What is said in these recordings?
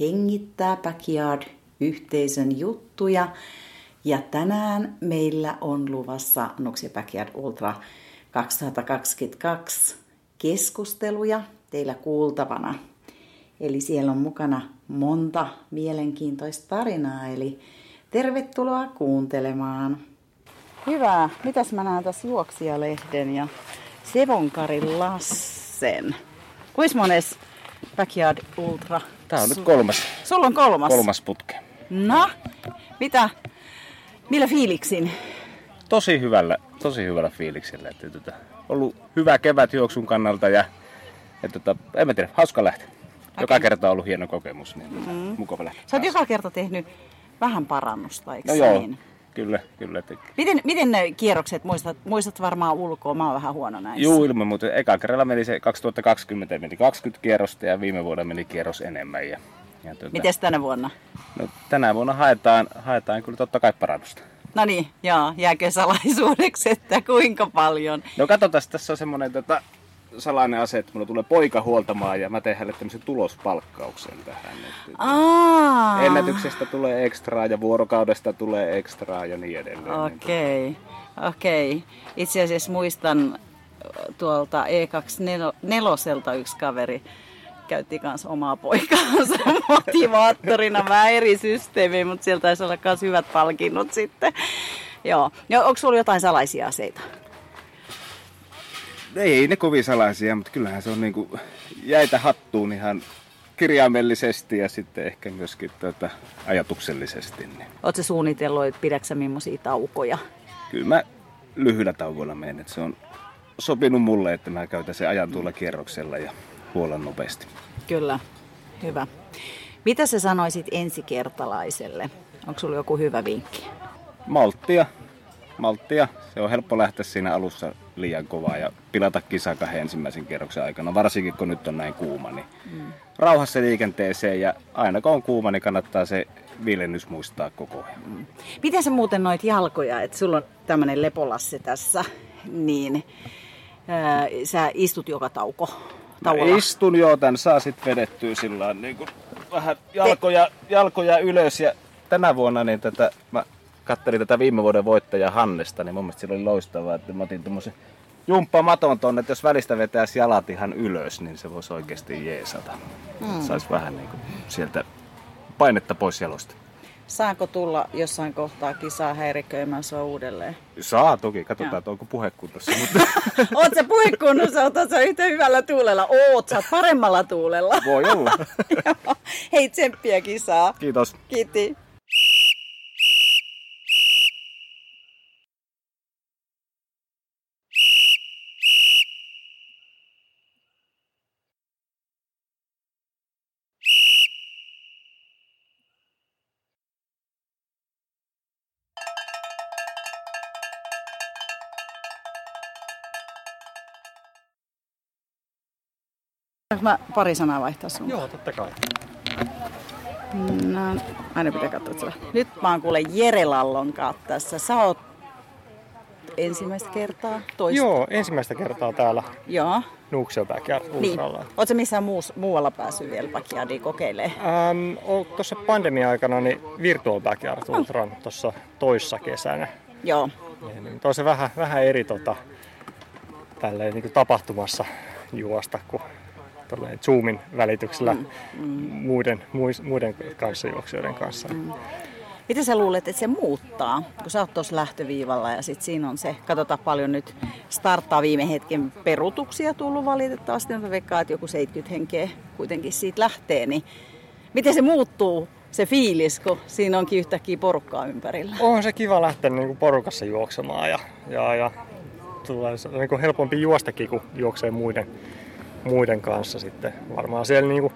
hengittää Backyard-yhteisön juttuja. Ja tänään meillä on luvassa Nuksia Backyard Ultra 2022 keskusteluja teillä kuultavana. Eli siellä on mukana monta mielenkiintoista tarinaa, eli tervetuloa kuuntelemaan. Hyvä. Mitäs mä näen tässä juoksijalehden ja Sevonkarin Lassen? Kuinka mones Backyard Ultra? Tää on nyt kolmas, Sulla on kolmas. kolmas putke. No, mitä? Millä fiiliksin? Tosi hyvällä, tosi hyvällä fiiliksellä. Että, tota, ollut hyvä kevät juoksun kannalta ja, ja tota, en mä tiedä, hauska lähteä. Joka kerta on ollut hieno kokemus, niin mm. mukava lähteä. Sä oot joka kerta tehnyt vähän parannusta, eikö No joo, niin? Kyllä, kyllä. Että, Miten, miten ne kierrokset, muistat, muistat varmaan ulkoa, mä oon vähän huono näissä. juu, ilman muuta. Eka kerralla meni se 2020 meni 20 kierrosta ja viime vuonna meni kierros enemmän. Ja, ja tota, Mites tänä vuonna? no, tänä vuonna haetaan, haetaan kyllä totta kai parannusta. No niin, joo, jääkö salaisuudeksi, että kuinka paljon? No katsotaan, tässä on semmoinen tota, salainen ase, että mulla tulee poika huoltamaan ja mä teen hänelle tämmöisen tulospalkkauksen tähän. Että, Aa, Ennätyksestä tulee ekstraa ja vuorokaudesta tulee ekstraa ja niin edelleen. Okei, okei. Itse asiassa muistan tuolta E24 yksi kaveri käytti kanssa omaa poikaansa motivaattorina vähän eri systeemiä, mutta sieltä taisi olla myös hyvät palkinnot sitten. Joo. Onko sulla jotain salaisia aseita? Ei ne kovin salaisia, mutta kyllähän se on niinku jäitä hattuun ihan kirjaimellisesti ja sitten ehkä myöskin tuota, ajatuksellisesti. Niin Oletko suunnitellut, että pidäksä millaisia taukoja? kyllä mä lyhyillä taukoilla menen. että Se on sopinut mulle, että mä käytän sen ajan tuolla kierroksella ja huolan nopeasti. Kyllä, hyvä. Mitä sä sanoisit ensikertalaiselle? Onko sulla joku hyvä vinkki? Malttia, malttia. Se on helppo lähteä siinä alussa liian kovaa ja pilata kisa kahden ensimmäisen kierroksen aikana, varsinkin kun nyt on näin kuuma. Niin mm. Rauhassa liikenteeseen ja aina kun on kuuma, niin kannattaa se viilennys muistaa koko ajan. Miten sä muuten noit jalkoja, että sulla on tämmönen lepolasse tässä, niin ää, sä istut joka tauko? Mä Tauolla. istun jo, tän saa sitten vedettyä sillä niin kuin vähän jalkoja, jalkoja ylös ja tänä vuonna niin tätä, mä katselin tätä viime vuoden voittajaa Hannesta, niin mun mielestä sillä oli loistavaa, että mä otin tommosen jumppamaton tonne, että jos välistä vetäisi jalat ihan ylös, niin se voisi oikeasti jeesata. Mm. Saisi vähän niin kuin sieltä painetta pois jalosta. Saanko tulla jossain kohtaa kisaa häiriköimään sua uudelleen? Saa toki, katsotaan, että onko puhekuntossa. Mutta Oot sä puhekunnossa, oot sä yhtä hyvällä tuulella? Oot, sä paremmalla tuulella. voi olla. Hei, tsemppiä kisaa. Kiitos. Kiitti. Voinko mä pari sanaa vaihtaa sun? Joo, totta kai. No, aina pitää katsoa sitä. Nyt mä oon kuule Jere Lallon kanssa tässä. Sä oot ensimmäistä kertaa, toista. Joo, ensimmäistä kertaa täällä Joo. Nuuksio Backyard Niin. Sä missään muus, muualla päässyt vielä backyardia kokeilemaan? Ähm, tuossa pandemia-aikana niin Virtual Backyard Oh. Ultran tuossa toissa kesänä. Joo. Niin, niin toi se vähän, vähän eri tota, tälleen, niin kuin tapahtumassa juosta kuin Zoomin välityksellä mm, mm. Muiden, muiden kanssajuoksijoiden kanssa. Mm. Miten sä luulet, että se muuttaa, kun sä oot tuossa lähtöviivalla ja sit siinä on se, katsotaan paljon nyt starttaa viime hetken perutuksia tullut valitettavasti, mutta veikkaan, että joku 70 henkeä kuitenkin siitä lähtee, niin miten se muuttuu, se fiilis, kun siinä onkin yhtäkkiä porukkaa ympärillä? On se kiva lähteä niin kuin porukassa juoksemaan ja, ja, ja tulee se on niin kuin helpompi juostakin, kun juoksee muiden, muiden kanssa sitten. Varmaan siellä niin kuin,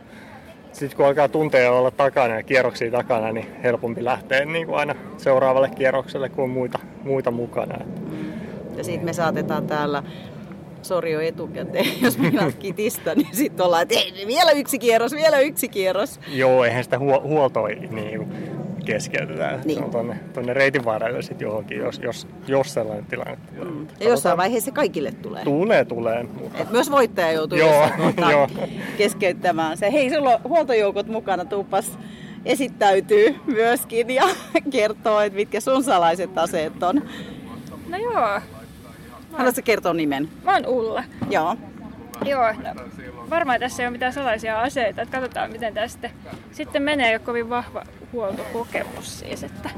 sit kun alkaa tunteja olla takana ja kierroksia takana, niin helpompi lähteä niin kuin aina seuraavalle kierrokselle, kun on muita, muita mukana. Ja sitten me saatetaan täällä sori jo etukäteen, jos minä kitistä, niin sitten ollaan, että vielä yksi kierros, vielä yksi kierros. Joo, eihän sitä huo- huoltoa niin kuin keskeytetä. Niin. Se on tonne, tonne reitin varrelle sitten johonkin, jos, jos, jos sellainen tilanne. Mm. Ja jossain vaiheessa se kaikille tulee. Tulee, tulee. Mutta... Et myös voittaja joutuu Joo, joo. keskeyttämään se. Hei, sulla on huoltojoukot mukana, tuupas esittäytyy myöskin ja kertoo, että mitkä sun salaiset aseet on. No joo, Haluatko kertoa nimen? mä oon Ulla. Joo. Joo, no, varmaan tässä ei ole mitään salaisia aseita, että katsotaan miten tästä sitten menee jo kovin vahva huoltokokemus siis, että,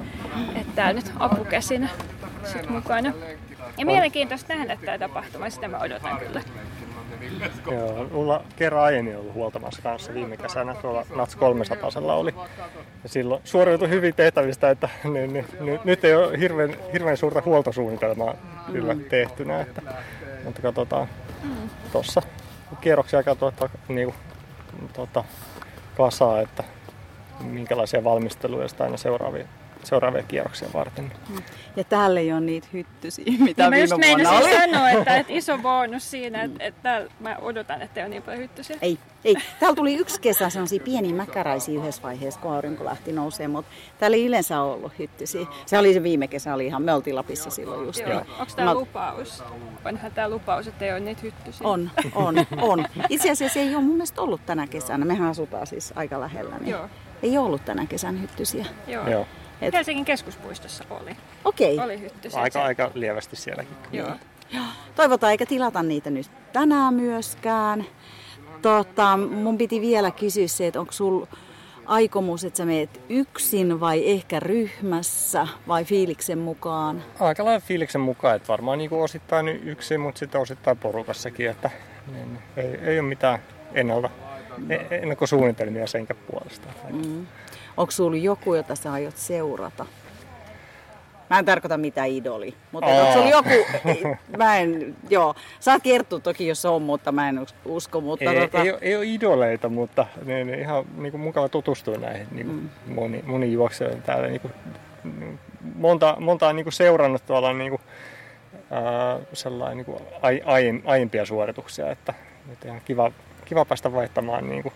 että tää nyt apukäsinä sit mukana. Ja mielenkiintoista nähdä tämä tapahtuma, sitä mä odotan kyllä. Joo, mulla kerran aiemmin ollut huoltamassa kanssa viime kesänä, tuolla Nats 300 oli. Ja silloin suoriutui hyvin tehtävistä, että niin, niin, nyt, nyt ei ole hirveän, hirveän suurta huoltosuunnitelmaa kyllä tehtynä. Että, mutta katsotaan tuossa kierroksia katsotaan niin kuin, tota, kasaa, että minkälaisia valmisteluja sitä aina seuraavia, seuraavia kierroksia varten. Ja täällä ei ole niitä hyttysiä, mitä Ja mä viime just vuonna meinasin oli. sanoa, että, että iso bonus siinä, että, että mä odotan, että ei ole niin paljon hyttysiä. Ei, ei. Täällä tuli yksi kesä sellaisia pieniä mäkäräisiä yhdessä vaiheessa, kun aurinko lähti nousemaan, mutta täällä ei yleensä ollut hyttysiä. Se oli se viime kesä, oli ihan, me oltiin Lapissa silloin just. Joo. niin Onko tämä mä- lupaus? Onhan tämä lupaus, että ei ole niitä hyttysiä? On, on, on. Itse asiassa ei ole mun mielestä ollut tänä kesänä. Mehän asutaan siis aika lähellä. Niin Joo. Ei ollut tänä kesän hyttysiä. Joo. Joo, Et- Helsingin keskuspuistossa oli. Okei. Oli hyttysiä. aika, aika lievästi sielläkin. Joo. Toivotaan eikä tilata niitä nyt tänään myöskään. Tota, mun piti vielä kysyä se, että onko sul aikomus, että sä meet yksin vai ehkä ryhmässä vai fiiliksen mukaan? Aika lailla fiiliksen mukaan, että varmaan niin osittain yksin, mutta sitten osittain porukassakin, että niin, ei, ei ole mitään ennalta, e- ennakkosuunnitelmia senkä puolesta. Mm. Onko sulla joku, jota sä aiot seurata? Mä en tarkoita mitään idoli, mutta onko sulla joku, mä en, joo, saat kertoa toki jos on, mutta mä en usko, mutta Ei, tota, ei, ole, ei ole idoleita, mutta niin, niin ihan niin kuin mukava tutustua näihin niin kuin mm. moni, moni juoksijoihin täällä. Niin kuin, monta, monta on niin kuin seurannut tuolla niin kuin, ää, sellainen niin kuin ai, aiem, aiempia suorituksia, että nyt ihan kiva, kiva päästä vaihtamaan niin kuin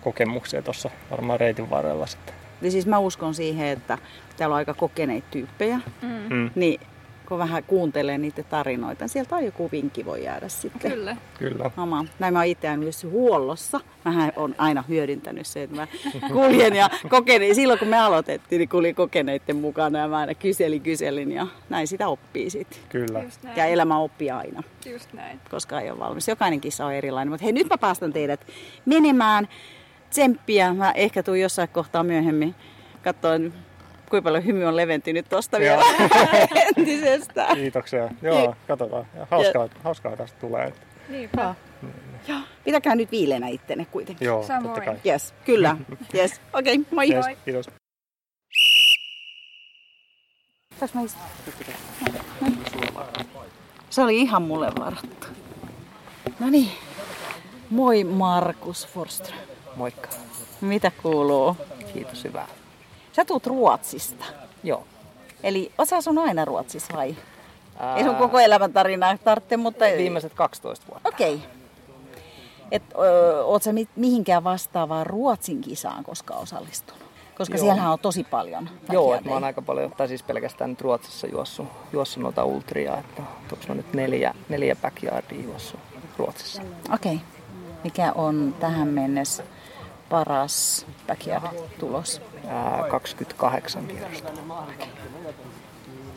kokemuksia tuossa varmaan reitin varrella sitten. Niin siis mä uskon siihen, että täällä on aika kokeneita tyyppejä, Mm. niin kun vähän kuuntelee niiden tarinoita, niin sieltä on joku vinkki voi jäädä sitten. Kyllä. Kyllä. Oma. Näin mä oon itse myös huollossa. Mähän on aina hyödyntänyt se, että mä kuljen ja kokenein. Silloin kun me aloitettiin, niin kulin kokeneiden mukana ja mä aina kyselin, kyselin ja näin sitä oppii sitten. Kyllä. Just näin. Ja elämä oppii aina, Just näin. koska ei ole valmis. Jokainen kissa on erilainen. Mutta hei, nyt mä päästän teidät menemään. Tsemppiä. Mä ehkä tuun jossain kohtaa myöhemmin katsoin, kuinka paljon hymy on leventynyt tosta Joo. vielä entisestään. Kiitoksia. Joo, katsotaan. Ja Hauskaa, hauskaa tästä tulee. Niinpä. Joo. Pitäkää nyt viileänä ittenne kuitenkin. Joo, Samoin. totta kai. Yes, kyllä. Yes. Okei, okay, moi. Yes, kiitos. Saanko mä? Se oli ihan mulle varattu. No niin. Moi Markus Forström. Moikka. Mitä kuuluu? Kiitos, hyvää. Sä tuut Ruotsista. Joo. Eli sä sun aina Ruotsissa vai? Ää, Ei sun koko elämän tarinaa tarvitse, mutta... Viimeiset 12 vuotta. Okei. Okay. Et, ö, oot sä mi- mihinkään vastaavaan Ruotsin kisaan koska osallistunut? Koska Joo. siellähän on tosi paljon Joo, että mä oon aika paljon, tai siis pelkästään nyt Ruotsissa juossut, juossut noita ultria, että onko mä nyt neljä, neljä backyardia juossut Ruotsissa. Okei. Okay. Mikä on tähän mennessä paras backyard-tulos? Ää, 28 kierrosta.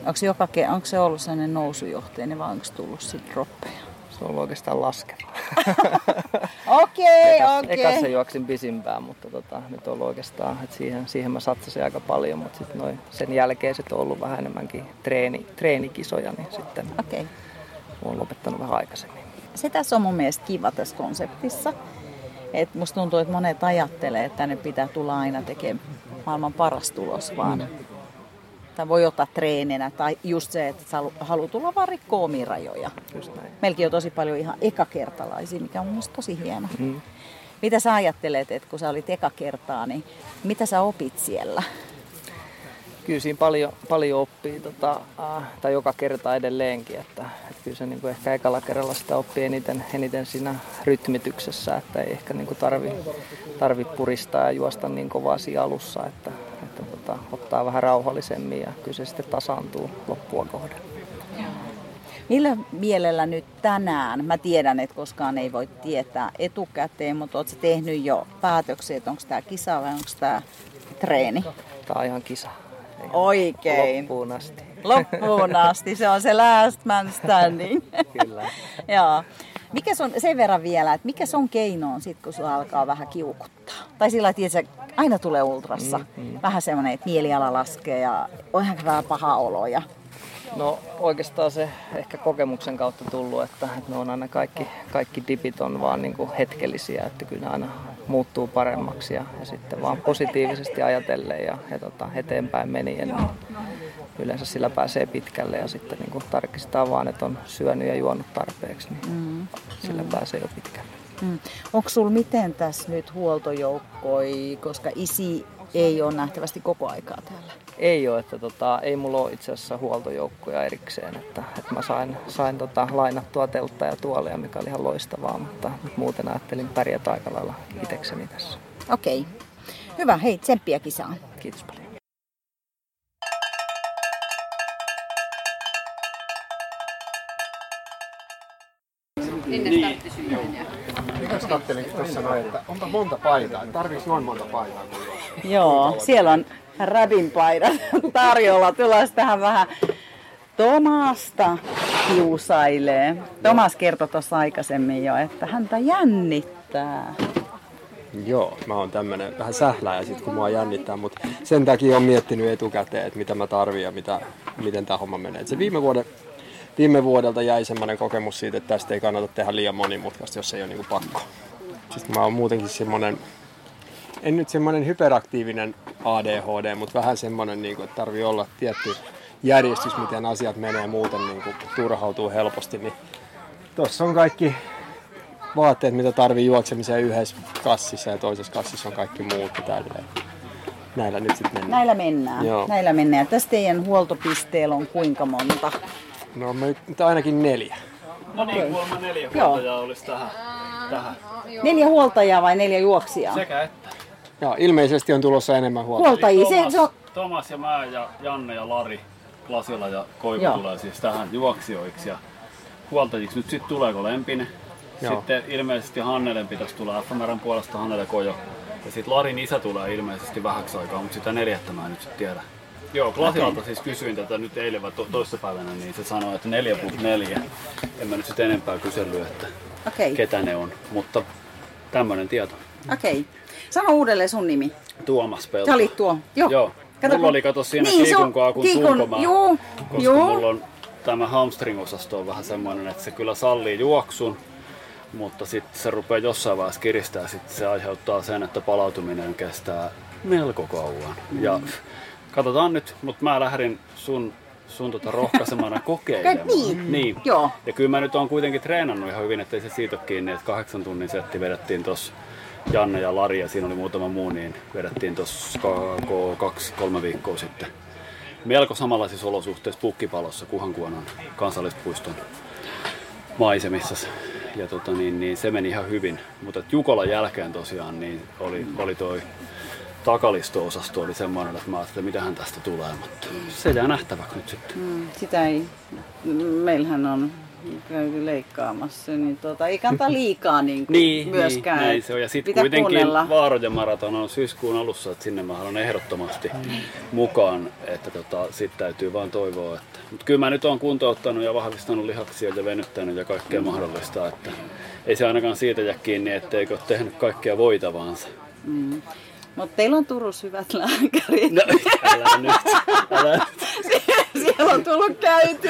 Onko joka, onko se ollut sellainen nousujohteinen vai onko tullut sitten droppeja? Se on ollut oikeastaan laskeva. Okei, okei. ekassa juoksin pisimpään, mutta tota, nyt on ollut oikeastaan, että siihen, siihen mä satsasin aika paljon, mutta sit noin, sen jälkeen sit on ollut vähän enemmänkin treeni, treenikisoja, niin sitten Okei. olen lopettanut vähän aikaisemmin. Se tässä on mun mielestä kiva tässä konseptissa. Et musta tuntuu, että monet ajattelee, että tänne pitää tulla aina tekemään maailman paras tulos, vaan tai voi ottaa treeninä, tai just se, että sä haluat tulla vaan rikkoa omia rajoja. Meilläkin on tosi paljon ihan ekakertalaisia, mikä on mun tosi hieno. Mm. Mitä sä ajattelet, että kun sä olit eka kertaa, niin mitä sä opit siellä? Kyllä siinä paljon, paljon oppii, tota, äh, tai joka kerta edelleenkin, että, että kyllä se niin kuin ehkä ekalla kerralla sitä oppii eniten, eniten siinä rytmityksessä, että ei ehkä niin kuin tarvi, tarvi puristaa ja juosta niin kovaa siinä alussa, että, että tota, ottaa vähän rauhallisemmin ja kyllä se sitten tasaantuu loppua kohden. Millä mielellä nyt tänään, mä tiedän, että koskaan ei voi tietää etukäteen, mutta ootko tehnyt jo päätöksiä, että onko tämä kisa vai onko tämä treeni? Tämä on ihan kisa. Oikein. Loppuun asti. Loppuun asti, se on se last man standing. Kyllä. Joo. Mikä on, sen verran vielä, että mikä on keino on sit, kun sulla alkaa vähän kiukuttaa? Tai sillä lailla, että aina tulee ultrassa mm, mm. vähän semmoinen, että mieliala laskee ja on ihan vähän paha olo. Ja... No oikeastaan se ehkä kokemuksen kautta tullut, että, että ne on aina kaikki, kaikki dipit on vaan niin kuin hetkellisiä, että kyllä aina muuttuu paremmaksi ja, ja sitten vaan positiivisesti ajatellen ja, ja tota, eteenpäin meni. Niin yleensä sillä pääsee pitkälle ja sitten niin kuin tarkistaa vaan, että on syönyt ja juonut tarpeeksi, niin mm. sillä mm. pääsee jo pitkälle. Mm. Onko sulla miten tässä nyt huoltojoukkoi, koska isi ei ole nähtävästi koko aikaa täällä? Ei ole, että tota, ei mulla ole itse asiassa huoltojoukkoja erikseen, että, että mä sain, sain tota, lainattua teltta ja tuolia, mikä oli ihan loistavaa, mutta muuten ajattelin pärjätä aika lailla itsekseni tässä. Okei. Okay. Hyvä, hei, tsemppiä kisaan. Kiitos paljon. Niin. Mitäs kattelin tuossa noin, että onpa monta paitaa, tarviiko noin monta paitaa? Joo, siellä on rabin paidat tarjolla. Tullaan tähän vähän Tomasta kiusailee. Tomas kertoi tuossa aikaisemmin jo, että häntä jännittää. Joo, mä oon tämmönen vähän sählää sit kun mua jännittää, mutta sen takia on miettinyt etukäteen, että mitä mä tarvin ja mitä, miten tämä homma menee. Et se viime, vuoden, viime vuodelta jäi semmoinen kokemus siitä, että tästä ei kannata tehdä liian monimutkaista, jos ei ole niinku pakko. Siis mä oon muutenkin semmoinen en nyt semmoinen hyperaktiivinen ADHD, mutta vähän semmoinen, niin kuin, että tarvii olla tietty järjestys, miten asiat menee muuten niin kuin, turhautuu helposti. Niin tuossa on kaikki vaatteet, mitä tarvii juoksemiseen yhdessä kassissa ja toisessa kassissa on kaikki muut tälleen. Näillä nyt sitten mennään. Näillä mennään. Joo. Näillä mennään. Tässä teidän huoltopisteellä on kuinka monta? No me nyt ainakin neljä. No niin, kuulemma neljä huoltajaa olisi tähän, tähän. Neljä huoltajaa vai neljä juoksijaa? Sekä että. Joo, ilmeisesti on tulossa enemmän huoltajia. Huoltajia, se, Tomas, se on... Tomas ja mä ja Janne ja Lari, Lasila ja Koivu Joo. tulee siis tähän juoksijoiksi ja huoltajiksi. Nyt sitten tuleeko Lempinen. Joo. Sitten ilmeisesti Hannelen pitäisi tulla FMRn puolesta Hannele Kojo. Ja sitten Larin isä tulee ilmeisesti vähäksi aikaa, mutta sitä neljättä mä en nyt sitten tiedä. Joo, okay. siis kysyin tätä nyt eilen vai to- toissapäivänä, niin se sanoi, että 4 plus 4. En mä nyt sitten enempää kysellyt, että Okei, ketä ne on, mutta tämmöinen tieto. okei. Sano uudelleen sun nimi. Tuomas Pelto. Sä olit tuo. Joo. Joo. Kato, mulla oli kato siinä Niin, se on- kiikun sulkomaa, juu, koska juu. mulla on tämä hamstring-osasto on vähän semmoinen, että se kyllä sallii juoksun, mutta sitten se rupeaa jossain vaiheessa kiristää, sitten se aiheuttaa sen, että palautuminen kestää melko kauan. Ja katsotaan nyt, mutta mä lähdin sun, sun tota rohkaisemana kokeilemaan. Niin. niin. Joo. Ja kyllä mä nyt oon kuitenkin treenannut ihan hyvin, ettei se siitä ole kiinni, että kahdeksan tunnin setti vedettiin tuossa Janne ja Lari ja siinä oli muutama muu, niin vedettiin tuossa kaksi, kolme viikkoa sitten. Melko samanlaisissa olosuhteissa Pukkipalossa Kuhankuonon kansallispuiston maisemissa. Ja tota, niin, niin, se meni ihan hyvin. Mutta Jukolan jälkeen tosiaan niin oli, oli toi takalisto-osasto oli semmoinen, että mä ajattelin, että mitähän tästä tulee, mutta se jää nähtäväksi nyt sitten. Mm, Sitä ei, meillähän on käyty leikkaamassa, niin tota, ei kannata liikaa niin kuin Niin, myöskään. niin, näin se on. Ja sitten kuitenkin kuunnella. Vaarojen maraton on syyskuun alussa, että sinne mä haluan ehdottomasti mukaan, että tota, sitten täytyy vaan toivoa. Että... Mutta kyllä mä nyt oon kuntouttanut ja vahvistanut lihaksia ja venyttänyt ja kaikkea mahdollista, että ei se ainakaan siitä jää kiinni, etteikö ole tehnyt kaikkea voitavaansa. Mutta teillä on Turussa hyvät lääkärit. No, älä nyt, älä. Siellä on tullut käyty.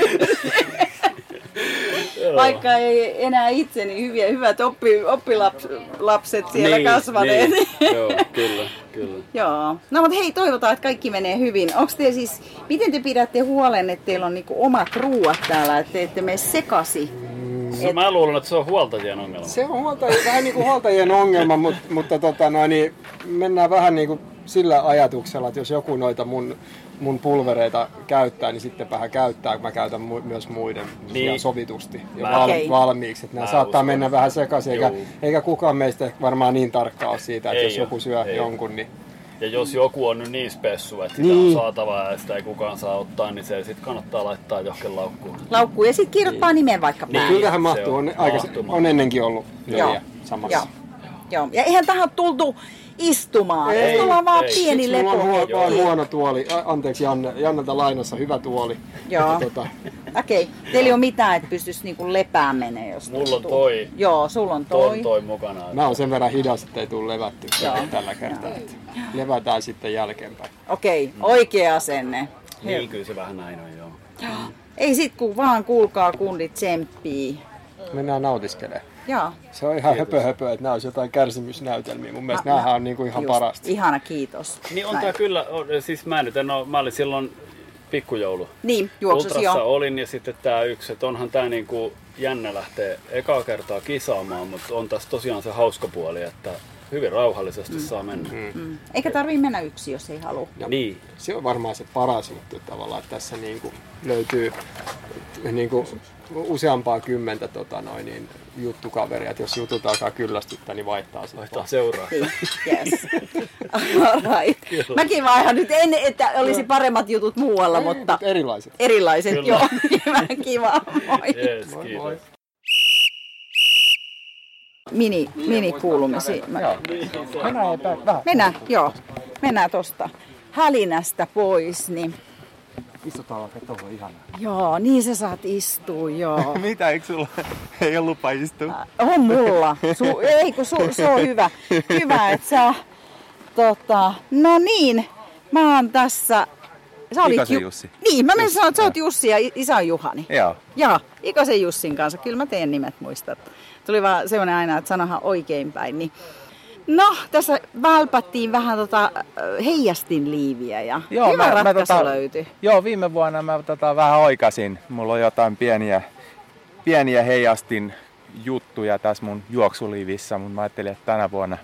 vaikka ei enää itse, niin hyviä, hyvät oppi, oppilapset siellä niin, kasvaneet. Niin. Joo, kyllä, kyllä. Joo. No mutta hei, toivotaan, että kaikki menee hyvin. Onko te siis, miten te pidätte huolen, että teillä on niinku omat ruuat täällä, että te ette mene sekasi? Et... Mä luulen, että se on huoltajien ongelma. Se on huoltajien, vähän niin kuin huoltajien ongelma, mutta, mutta tota, no, niin mennään vähän niin kuin sillä ajatuksella, että jos joku noita mun, mun pulvereita käyttää, niin sitten vähän käyttää, kun mä käytän mu- myös muiden niin. sovitusti ja val- okay. valmiiksi. Että nämä mä saattaa uskon. mennä vähän sekaisin, eikä, eikä kukaan meistä varmaan niin tarkkaa ole siitä, että ei jos joku syö ei. jonkun, niin ja jos joku on nyt niin spessu, että sitä niin. on saatava ja sitä ei kukaan saa ottaa, niin se sitten kannattaa laittaa johonkin laukkuun. Laukkuun ja sitten kirjoittaa niin. nimen vaikka niin. Kyllä tähän mahtuu. On, aika, on ennenkin ollut neljä samassa. Joo. Joo. Ja eihän tähän tultu istumaan. Ei, Mulla on vaan ei. pieni lepo. on huono, vaan huono tuoli. Anteeksi Janne, Jannelta lainassa hyvä tuoli. Joo. Tota... Okei. Okay. Teillä ei ole mitään, että pystyisi niinku lepää menee, jos Mulla on toi. Joo, sulla on toi. Ton toi mukana. Mä oon sen verran hidas, että ei tule levätty tällä kertaa. Levätään sitten jälkeenpäin. Okei, okay. oikea asenne. Niin, kyllä se vähän näin on, joo. Ei sit kun vaan kuulkaa kundit tsemppii. Mennään nautiskelemaan. Joo. Se on ihan höpö höpö, että nämä olisi jotain kärsimysnäytelmiä. Mun mielestä nämä on niinku ihan just, parasta. Ihana, kiitos. Niin on tämä kyllä, siis mä nyt en ole, mä olin silloin pikkujoulu. Niin, juoksus Ultrassa jo. olin ja sitten tämä yksi, että onhan tämä niinku jännä lähteä ekaa kertaa kisaamaan, mutta on tässä tosiaan se hauska puoli, että hyvin rauhallisesti mm. saa mennä. Mm. Mm. Eikä tarvitse mennä yksi, jos ei halua. Ja niin. Se on varmaan se paras juttu tavallaan, että tässä niinku löytyy niinku useampaa kymmentä tota noin, niin, juttukaveria, että jos jutut alkaa kyllästyttää, niin vaihtaa sitten. Vaihtaa seuraa. Niin, yes. right. Mäkin vaihan nyt en, että olisi paremmat jutut muualla, Ei, mutta... Erilaiset. Erilaiset, Kyllä. joo. Kiva, moi. Yes, kiitos. Moi. Mini, mini kuulumisi. Mä... Mennään, vähän. Mennään, joo. Mennään tosta hälinästä pois, niin Istutaan vaikka tuohon ihan. Joo, niin sä saat istua, joo. Mitä, eikö sulla ei ole lupa istua? Äh, on mulla. Su, ei, kun su, se on hyvä. Hyvä, että sä... Tota, no niin, mä oon tässä... Sä olit Ikosen Ju... Jussi. Niin, mä menen sanoa, että sä oot Jussi ja isä on Juhani. Joo. Joo, Ikosen Jussin kanssa. Kyllä mä teen nimet muistat. Tuli vaan semmoinen aina, että sanohan oikeinpäin. Niin No, tässä välpättiin vähän tota heijastin liiviä ja joo, hyvä mä, ratkaisu mä, tota, löytyi. Joo, viime vuonna mä tota, vähän oikasin. Mulla on jotain pieniä, pieniä heijastin juttuja tässä mun juoksuliivissä, mutta mä ajattelin, että tänä vuonna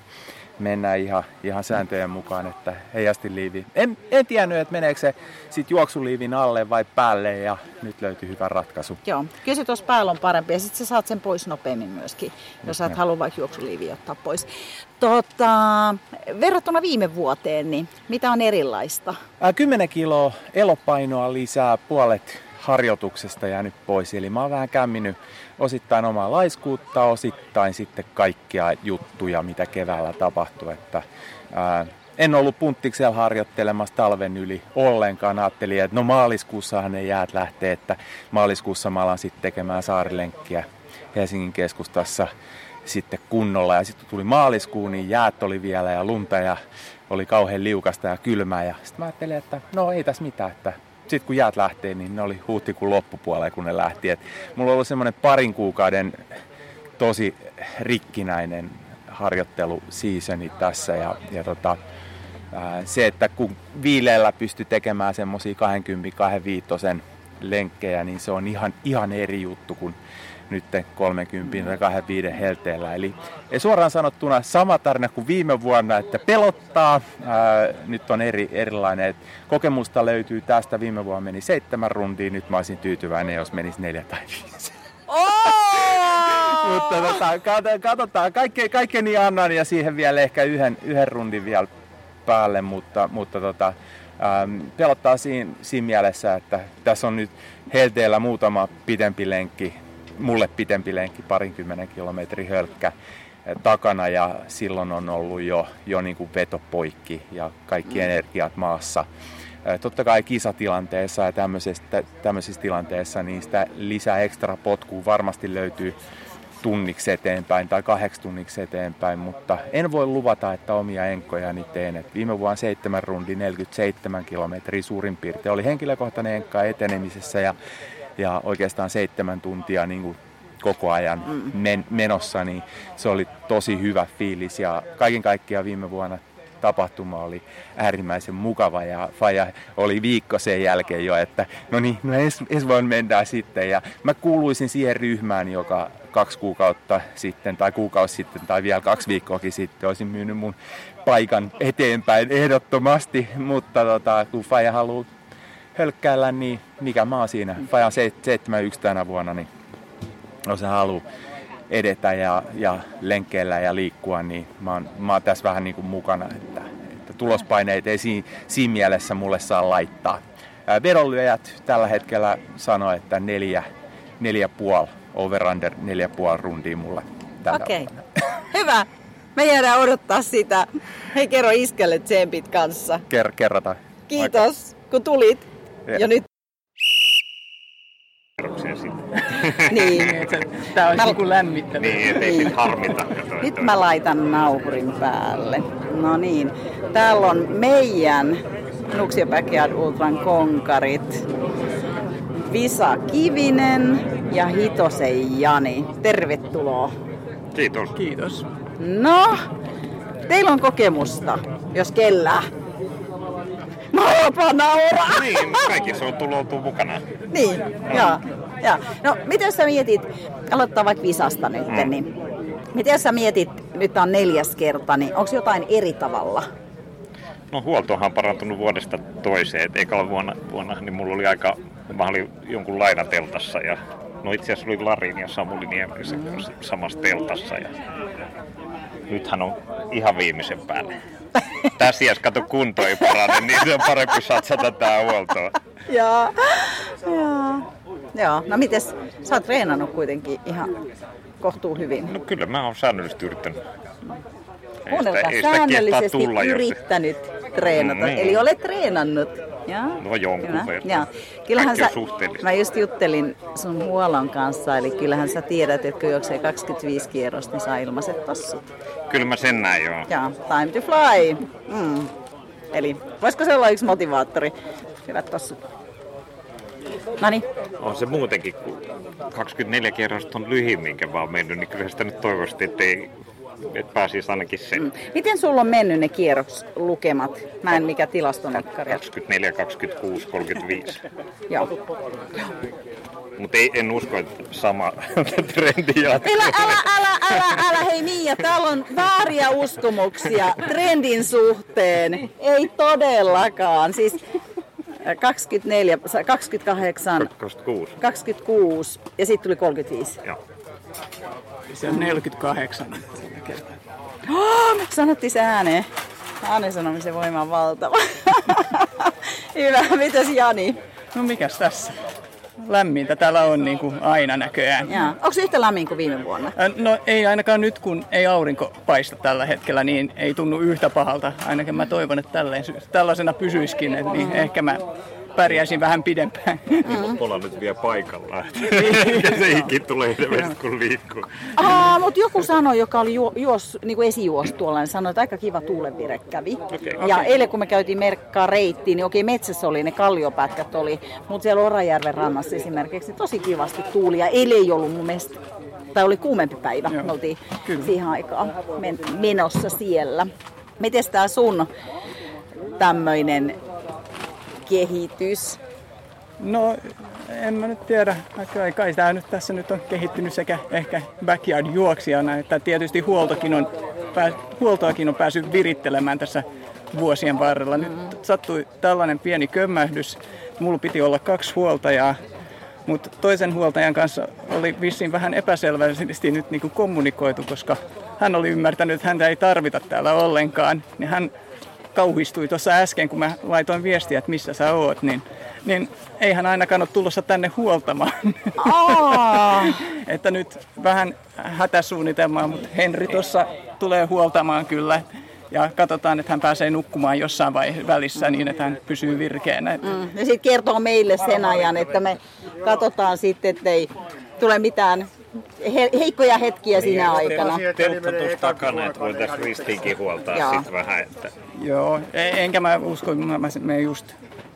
mennään ihan, ihan sääntöjen mukaan, että heijastiliivi. En, en tiennyt, että meneekö se sit juoksuliivin alle vai päälle ja nyt löytyy hyvä ratkaisu. Joo, kyllä se tuossa päällä on parempi ja sitten sä saat sen pois nopeammin myöskin, jos sä et halua vaikka juoksuliivi ottaa pois. Tota, verrattuna viime vuoteen, niin mitä on erilaista? Ää, 10 kiloa elopainoa lisää, puolet harjoituksesta jäänyt pois. Eli mä oon vähän kämminyt osittain omaa laiskuutta, osittain sitten kaikkia juttuja, mitä keväällä tapahtui. Että, ää, en ollut punttiksella harjoittelemassa talven yli ollenkaan. Ajattelin, että no maaliskuussahan ne jäät lähtee, että maaliskuussa mä alan sitten tekemään saarilenkkiä Helsingin keskustassa sitten kunnolla. Ja sitten tuli maaliskuun, niin jäät oli vielä ja lunta ja oli kauhean liukasta ja kylmää. Ja sitten mä ajattelin, että no ei tässä mitään, että sitten kun jäät lähtee, niin ne oli huhtikuun loppupuolella, kun ne lähti. Et mulla on ollut semmoinen parin kuukauden tosi rikkinäinen harjoittelu seasoni tässä. Ja, ja tota, se, että kun viileellä pystyy tekemään semmoisia 20-25 lenkkejä, niin se on ihan, ihan eri juttu kuin nyt 30 tai 25 helteellä. Eli suoraan sanottuna sama tarina kuin viime vuonna, että pelottaa. Ää, nyt on eri, erilainen. Kokemusta löytyy tästä. Viime vuonna meni seitsemän rundia, nyt mä olisin tyytyväinen, jos menisi neljä tai viisi. Mutta tota, katsotaan, kaikkeni, kaikkeni annan ja siihen vielä ehkä yhden, yhden rundin vielä päälle, mutta, mutta tota, ähm, pelottaa siinä, siinä mielessä, että tässä on nyt helteellä muutama pitempi lenkki mulle pitempi lenkki, parinkymmenen kilometrin hölkkä eh, takana ja silloin on ollut jo, jo niin kuin veto poikki ja kaikki mm. energiat maassa. Eh, totta kai kisatilanteessa ja tämmöisessä, tämmöisessä tilanteessa niin sitä lisää ekstra potkua varmasti löytyy tunniksi eteenpäin tai kahdeksi tunniksi eteenpäin, mutta en voi luvata, että omia enkkojani teen. Et viime vuonna 7 rundi 47 kilometriä suurin piirtein oli henkilökohtainen enkka etenemisessä ja ja oikeastaan seitsemän tuntia niin kuin koko ajan mm. men, menossa, niin se oli tosi hyvä fiilis. Ja kaiken kaikkiaan viime vuonna tapahtuma oli äärimmäisen mukava ja Faja oli viikko sen jälkeen jo, että no niin, no ensi, ensi vuonna mennään sitten. Ja mä kuuluisin siihen ryhmään, joka kaksi kuukautta sitten tai kuukausi sitten tai vielä kaksi viikkoakin sitten olisin myynyt mun paikan eteenpäin ehdottomasti, mutta tota, kun Faja haluaa hölkkäillä, niin mikä oon siinä. Faja on 71 tänä vuonna, niin se halu edetä ja, ja lenkkeillä ja liikkua, niin mä oon, mä oon tässä vähän niin kuin mukana, että, että tulospaineita ei siinä, siinä mielessä mulle saa laittaa. Vedonlyöjät tällä hetkellä sanoo, että neljä, neljä puoli, over under neljä puoli rundia mulle tällä Okei, okay. hyvä. Me jäädään odottaa sitä. Hei, kerro iskelle tsempit kanssa. Ker- kerrotaan. Kiitos, Aika. kun tulit. Ja, ja nyt niin. Tää olisi niinku lämmittävä. Niin, ettei niin. harmita. Nyt mä laitan nauhurin päälle. No niin, täällä on meidän Nuksio Backyard Ultran konkarit. Visa Kivinen ja Hitosen Jani. Tervetuloa. Kiitos. Kiitos. No, teillä on kokemusta, jos kellään. Mä nauraa. Niin, kaikki se on tullut mukana. Niin, joo. Ja. No, miten sä mietit, aloittaa vaikka Visasta nyt, mm. niin miten sä mietit, nyt on neljäs kerta, niin onko jotain eri tavalla? No huoltohan on parantunut vuodesta toiseen. Et ekalla vuonna, vuonna niin mulla oli aika, mä olin jonkun lainateltassa ja no itse asiassa oli Larin ja Samuli Niemisen mm. kanssa samassa teltassa. Ja nythän on ihan viimeisen päälle. Tässä iässä kato kunto ei parane, niin se on parempi satsata tää huoltoon. Joo, joo. Joo, no mites, sä oot treenannut kuitenkin ihan kohtuu hyvin. No kyllä mä oon säännöllisesti yrittänyt. Kuunnelkaa, säännöllisesti tulla, yrittänyt jos... treenata, mm, eli olet treenannut. Ja. No jonkun Kyllä. verran. Ja. Kyllähän sä, mä just juttelin sun huolon kanssa, eli kyllähän sä tiedät, että kun juoksee 25 kierrosta, niin saa ilmaiset tossut. Kyllä mä sen näin joo. Ja, time to fly. Mm. Eli voisiko se olla yksi motivaattori? Hyvät tossut. Noniin. On se muutenkin, kun 24 kierrosta on lyhin, minkä mä oon mennyt, niin kyllä sitä nyt toivosti, ettei että pääsisi ainakin sen. Mm. Miten sulla on mennyt ne kierroslukemat? Mä en mikä tilastonekkari. 24, 26, 35. Joo. Mutta en usko, että sama trendi jatkuu. Älä, älä, älä, älä, älä, hei Mia, täällä on vääriä uskomuksia trendin suhteen. Ei todellakaan. Siis 24, 28, 26. 26 ja sitten tuli 35. Joo. Se on 48. Oh, sanottiin se ääneen. Äänen sanomisen voima on valtava. Hyvä, mitäs Jani? No mikäs tässä? Lämmintä täällä on niin kuin aina näköjään. Onko se yhtä lämmin kuin viime vuonna? No ei ainakaan nyt, kun ei aurinko paista tällä hetkellä, niin ei tunnu yhtä pahalta. Ainakin mä toivon, että tälleen, tällaisena pysyiskin, että niin ehkä mä pärjäisin vähän pidempään. Mm. Pola nyt vielä paikallaan. ja se ikin tulee hirveästi kun liikkuu. Aa, mutta joku sanoi, joka oli ju, juos, niin kuin esijuos tuolla, niin sanoi, että aika kiva tuulenvire kävi. Okay. Ja okay. eilen kun me käytiin merkkaa reittiin, niin okei metsässä oli, ne kalliopätkät oli, mutta siellä Orajärven rannassa esimerkiksi tosi kivasti tuuli. Ja eilen ei ollut mun mielestä, tai oli kuumempi päivä, Joo. me oltiin Kyllä. siihen aikaan men, menossa siellä. Miten tämä sun tämmöinen kehitys? No, en mä nyt tiedä. Kai, kai tämä nyt tässä nyt on kehittynyt sekä ehkä backyard-juoksijana, että tietysti huoltokin on, huoltoakin on päässyt virittelemään tässä vuosien varrella. Nyt sattui tällainen pieni kömmähdys. Mulla piti olla kaksi huoltajaa, mutta toisen huoltajan kanssa oli vissiin vähän epäselvästi nyt niin kuin kommunikoitu, koska hän oli ymmärtänyt, että häntä ei tarvita täällä ollenkaan. Niin hän kauhistui tuossa äsken, kun mä laitoin viestiä, että missä sä oot, niin, niin ei hän ainakaan ole tulossa tänne huoltamaan. että nyt vähän hätäsuunnitelmaa, mutta Henri tuossa tulee huoltamaan kyllä. Ja katsotaan, että hän pääsee nukkumaan jossain vaiheessa välissä niin, että hän pysyy virkeänä. Mm. Ja sitten kertoo meille sen ajan, että me katsotaan sitten, että ei tule mitään he, heikkoja hetkiä niin, siinä aikana. Teltta tuossa takana, että voitaisiin ristiinkin huoltaa sitten vähän. Että... Joo, e- enkä mä usko, että mä menen just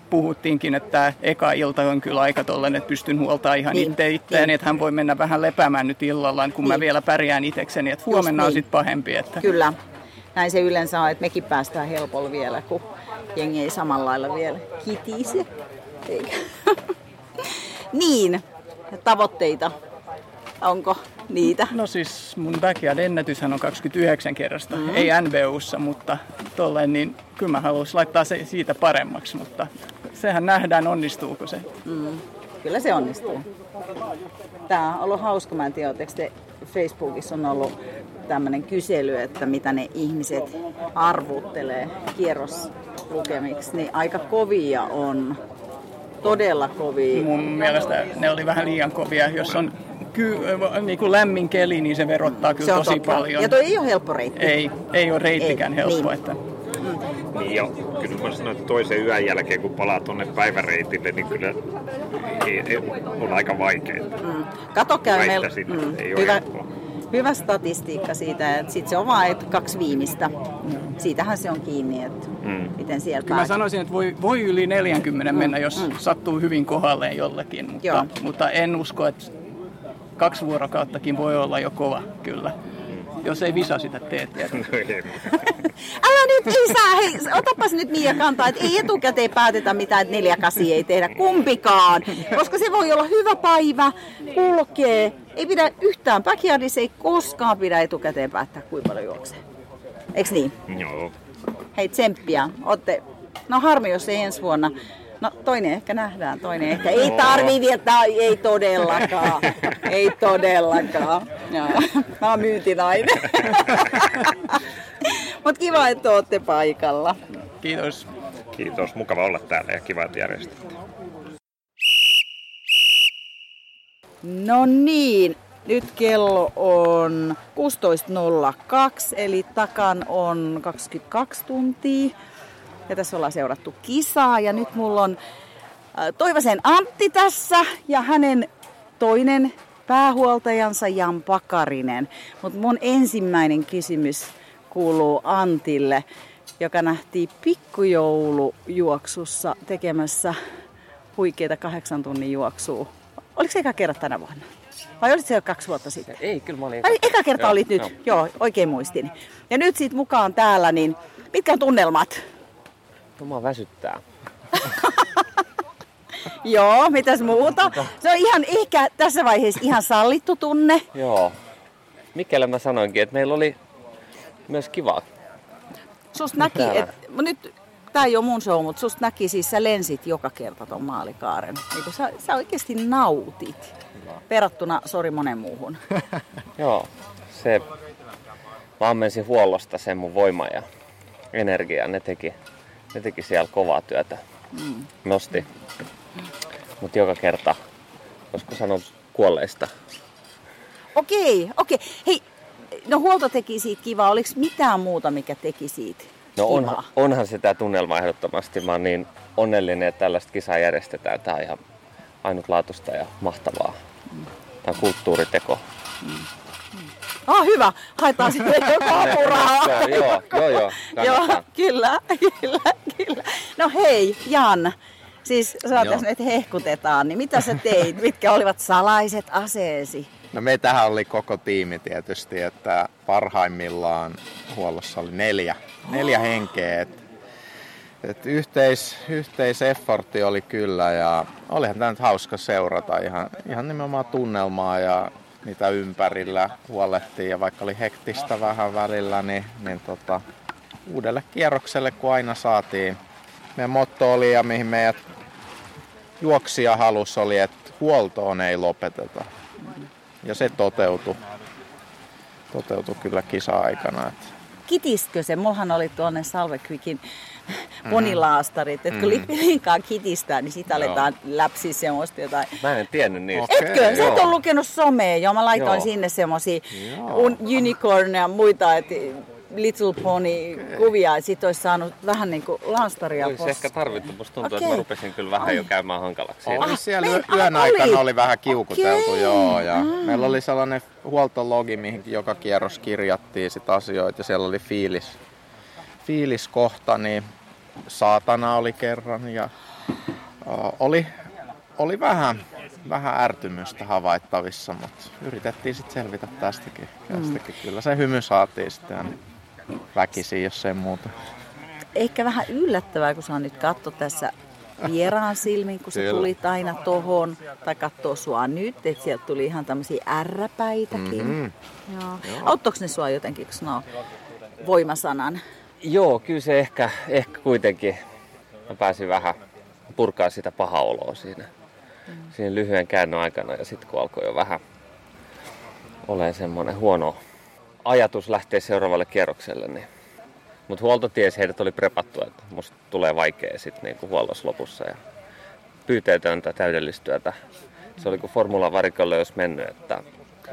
puhuttiinkin, että tämä eka ilta on kyllä aika tollainen, että pystyn huoltaa ihan Niin, itse itseäni, niin. että hän voi mennä vähän lepäämään nyt illalla, kun mä Niin. vielä pärjään itsekseni, että huomenna on niin. sitten pahempi. Että... Kyllä. Näin se yleensä on, että mekin päästään helpolla vielä, kun jengi ei samalla lailla vielä kitise. Eikä. niin, tavoitteita. Onko niitä? No siis mun backyard-ennätyshän on 29 kerrasta, mm. ei NBUssa, mutta tolleen, niin kyllä mä haluaisin laittaa se siitä paremmaksi, mutta sehän nähdään onnistuuko se. Mm. Kyllä se onnistuu. Tämä on ollut hauska. Mä en tiedä, te Facebookissa on ollut tämmöinen kysely, että mitä ne ihmiset arvuttelee kierroslukemiksi, niin aika kovia on. Todella kovia. Mun mielestä ne oli vähän liian kovia. Jos on ky- niin kuin lämmin keli, niin se verottaa kyllä Se tosi totta. paljon. Ja toi ei ole helppo reitti. Ei, ei ole reittikään Ei, helppo. niin. Että... Niin jo, kyllä mä sanoin, että toisen yön jälkeen kun palaa tuonne päiväreitille, niin kyllä ei, ei, on aika vaikeaa. Mm. Kato käy meillä. Että ei ole Hyvä, helppoa. Hyvä statistiikka siitä, että sit se on vain että kaksi viimeistä. Siitähän se on kiinni, että Mm. miten siellä Kyllä mä sanoisin, että voi, voi yli 40 mennä, jos sattuu hyvin kohdalleen jollekin, Mm. Joo. mutta, mutta en usko, että kaksi vuorokauttakin voi olla jo kova, kyllä. Jos ei Visa sitä tee, tietysti. Älä nyt, saa, hei, otapas nyt Mia kantaa, että ei etukäteen päätetä mitään, että neljä kasi ei tehdä kumpikaan. Koska se voi olla hyvä päivä, kulkee. Ei pidä yhtään, backyardissa ei koskaan pidä etukäteen päättää, kuinka paljon juoksee. Eiks niin? Joo. Hei, tsemppiä. Ootte... No harmi, jos ei ensi vuonna. No toinen ehkä nähdään, toinen ehkä. Ei tarvii vielä, tää- ei todellakaan. ei todellakaan. Joo. Mä oon myyntinainen. Mut kiva, että ootte paikalla. Kiitos. Kiitos, mukava olla täällä ja kiva, että järjestettiin. No niin, nyt kello on 16.02, eli takan on 22 tuntia. Ja tässä ollaan seurattu kisaa ja nyt mulla on äh, Toivasen Antti tässä ja hänen toinen päähuoltajansa Jan Pakarinen. Mutta mun ensimmäinen kysymys kuuluu Antille, joka nähtiin pikkujoulujuoksussa tekemässä huikeita kahdeksan tunnin juoksua. Oliko se eka kerta tänä vuonna? Vai olit se jo kaksi vuotta sitten? Ei, kyllä mä olin. Ai, eka kerta Joo, olit nyt? joo. Joo, oikein muistin. Ja nyt siitä mukaan täällä, niin mitkä on tunnelmat? No mua väsyttää. Joo, mitäs muuta? Se on ihan ehkä tässä vaiheessa ihan sallittu tunne. Joo. Mikelle mä sanoinkin, että meillä oli myös kiva. Susta näki, että nyt tää ei ole mun show, mutta susta näki siis sä lensit joka kerta ton maalikaaren. Niin kun sä, sä oikeasti nautit verrattuna, sori monen muuhun. Joo. Se, mä ammensin huollosta sen mun voima ja energia. Ne teki, ne teki siellä kovaa työtä. Mm. Nosti. Mutta joka kerta, koska sanoa kuolleista. Okei, okei. Hei, no huolto teki siitä kivaa. Oliko mitään muuta, mikä teki siitä No onhan, onhan sitä tunnelma ehdottomasti. Mä oon niin onnellinen, että tällaista kisaa järjestetään. Tää on ihan ainutlaatuista ja mahtavaa. Tämä on kulttuuriteko. Ah, hyvä. Haetaan sitten joku apurahaa. Joo, joo, joo, joo. Kyllä, kyllä, kyllä. No hei, Jan. Siis sä oot nyt hehkutetaan, niin mitä sä teit? Mitkä olivat salaiset aseesi? No meitähän oli koko tiimi tietysti, että parhaimmillaan huollossa oli neljä, neljä henkeä. Et, et yhteis, yhteiseffortti oli kyllä ja olihan tämä nyt hauska seurata ihan, ihan nimenomaan tunnelmaa ja mitä ympärillä huolettiin ja vaikka oli hektistä vähän välillä, niin, niin tota, uudelle kierrokselle kun aina saatiin. Meidän motto oli ja mihin meidät juoksija halus oli, että huoltoon ei lopeteta. Ja se toteutui, toteutui kyllä kisa-aikana. Että Kitistkö se? Mullahan oli tuonne Salve Quickin ponilaastarit, että kun Mm. lippilinkaan kitistää, niin sitä Joo. aletaan läpsiä semmoista jotain. Mä en tiennyt niistä. Etkö? Sä et ole lukenut somea. Joo, mä laitoin Joo. sinne semmosia Joo. un- unicorn ja muita, että Little Pony kuvia, että sit olisi saanut vähän niinku lanstaria Olisi ehkä tarvittu. Musta tuntuu, että Okei. mä rupesin kyllä vähän jo käymään hankalaksi. oli siellä meillä- yö- yön ah, aikana oli. oli vähän kiukuteltu, Okei. joo. Ja Mm. Meillä oli sellainen huoltologi, mihin joka kierros kirjattiin sit asioita ja siellä oli fiilis, fiiliskohta, niin saatana oli kerran ja oli, oli vähän, vähän ärtymystä havaittavissa, mutta yritettiin sitten selvitä tästäkin. tästäkin. Kyllä se hymy saatiin sitten väkisin, jos ei muuta. Ehkä vähän yllättävää, kun sä nyt katso tässä vieraan silmin, kun sä tulit aina tohon, tai katsoo sua nyt, että sieltä tuli ihan tämmöisiä ärräpäitäkin. Mhm. Joo. Auttoiko ne sua jotenkin, kun sanoo voimasanan? Joo, kyllä se ehkä, ehkä kuitenkin. Mä pääsin vähän purkaa sitä paha oloa siinä, siinä lyhyen käännön aikana. Ja sitten kun alkoi jo vähän olemaan semmoinen huono ajatus lähteä seuraavalle kierrokselle, niin mutta huoltoties heidät oli prepattu, että musta tulee vaikea sitten niinku huollossa lopussa. Ja pyyteetöntä täydellistyötä. Se oli kuin Formula varikolle olisi mennyt, että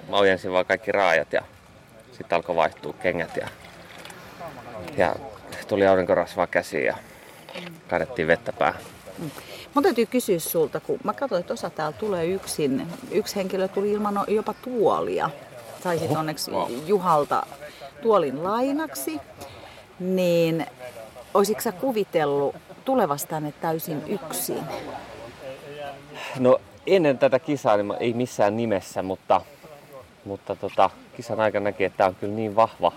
mä ojensin vaan kaikki raajat ja sitten alkoi vaihtua kengät ja, ja tuli aurinkorasvaa käsiin ja kadettiin vettä päähän. Mun täytyy kysyä sulta, kun mä katsoin, että osa täällä tulee yksin. Yksi henkilö tuli ilman jopa tuolia. Saisit onneksi Juhalta tuolin lainaksi. Niin olisitko sä kuvitellut tulevasta tänne täysin yksin? No ennen tätä kisaa niin ei missään nimessä, mutta, mutta tota, kisan aikana näki, että tämä on kyllä niin vahva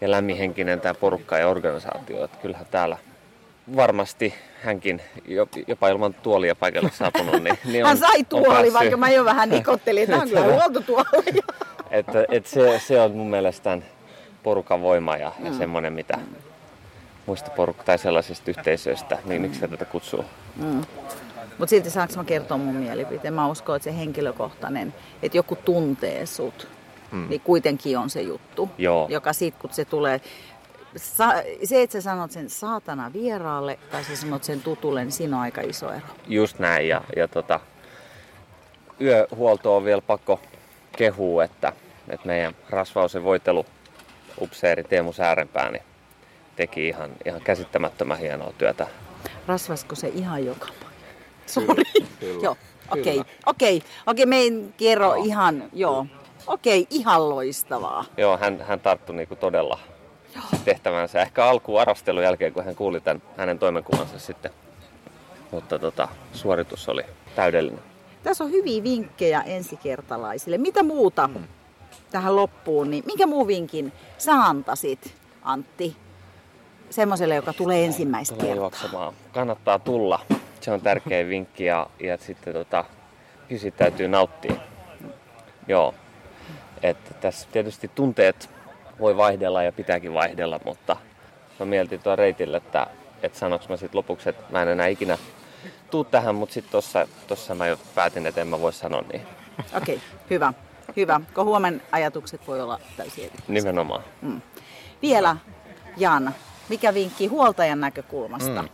ja lämminhenkinen tämä porukka ja organisaatio, että kyllähän täällä varmasti hänkin jop- jopa ilman tuolia paikalle saapunut, niin, niin on, Hän sai on tuoli, vaikka mä jo vähän nikottelin, että hän kyllä huoltotuoli. että, että se, se on mun mielestä tämän porukan voima ja, ja Mm. semmoinen, mitä muista porukka tai sellaisista yhteisöistä, niin miksi tätä kutsuu? Mm. Mutta silti saanko mä kertoa mun mielipiteen? Mä uskon, että se henkilökohtainen, että joku tuntee sut, Mm. niin kuitenkin on se juttu. Joo. Joka sit kun se tulee, sa, se, että sä sanot sen saatana vieraalle tai sä sanot sen tutulle, niin siinä on aika iso ero. Just näin. Ja, ja tota, yöhuolto on vielä pakko kehua, että, että meidän rasvausen voitelu upseeri Teemu Säärenpää niin teki ihan, ihan käsittämättömän hienoa työtä. Rasvasko se ihan joka Sori. Joo, okei, okei, okei, me ei kerro ihan, joo. Okei, ihan loistavaa. Joo, hän, hän tarttui niinku todella tehtävänsä. Ehkä alkuun arvostelun jälkeen, kun hän kuuli tämän hänen toimenkuvansa sitten. Mutta tota, suoritus oli täydellinen. Tässä on hyviä vinkkejä ensikertalaisille. Mitä muuta tähän loppuun, niin minkä muu vinkin sä antaisit, Antti, semmoiselle, joka tulee ensimmäistä Tulee kertaa? juoksemaan. Kannattaa tulla. Se on tärkeä vinkki ja, ja sitten tota, siitä täytyy nauttia. Joo. Että tässä tietysti tunteet voi vaihdella ja pitääkin vaihdella, mutta mä mietin tuon reitille, että, että sanoks mä sitten lopuksi, että mä en enää ikinä tuu tähän, mutta sitten tossa, tossa mä jo päätin, että en mä voi sanoa niin. Okei, hyvä. Hyvä, kun huomen ajatukset voi olla täysin eri. Nimenomaan. Mm. Vielä, Jan, mikä vinkki huoltajan näkökulmasta? Mm.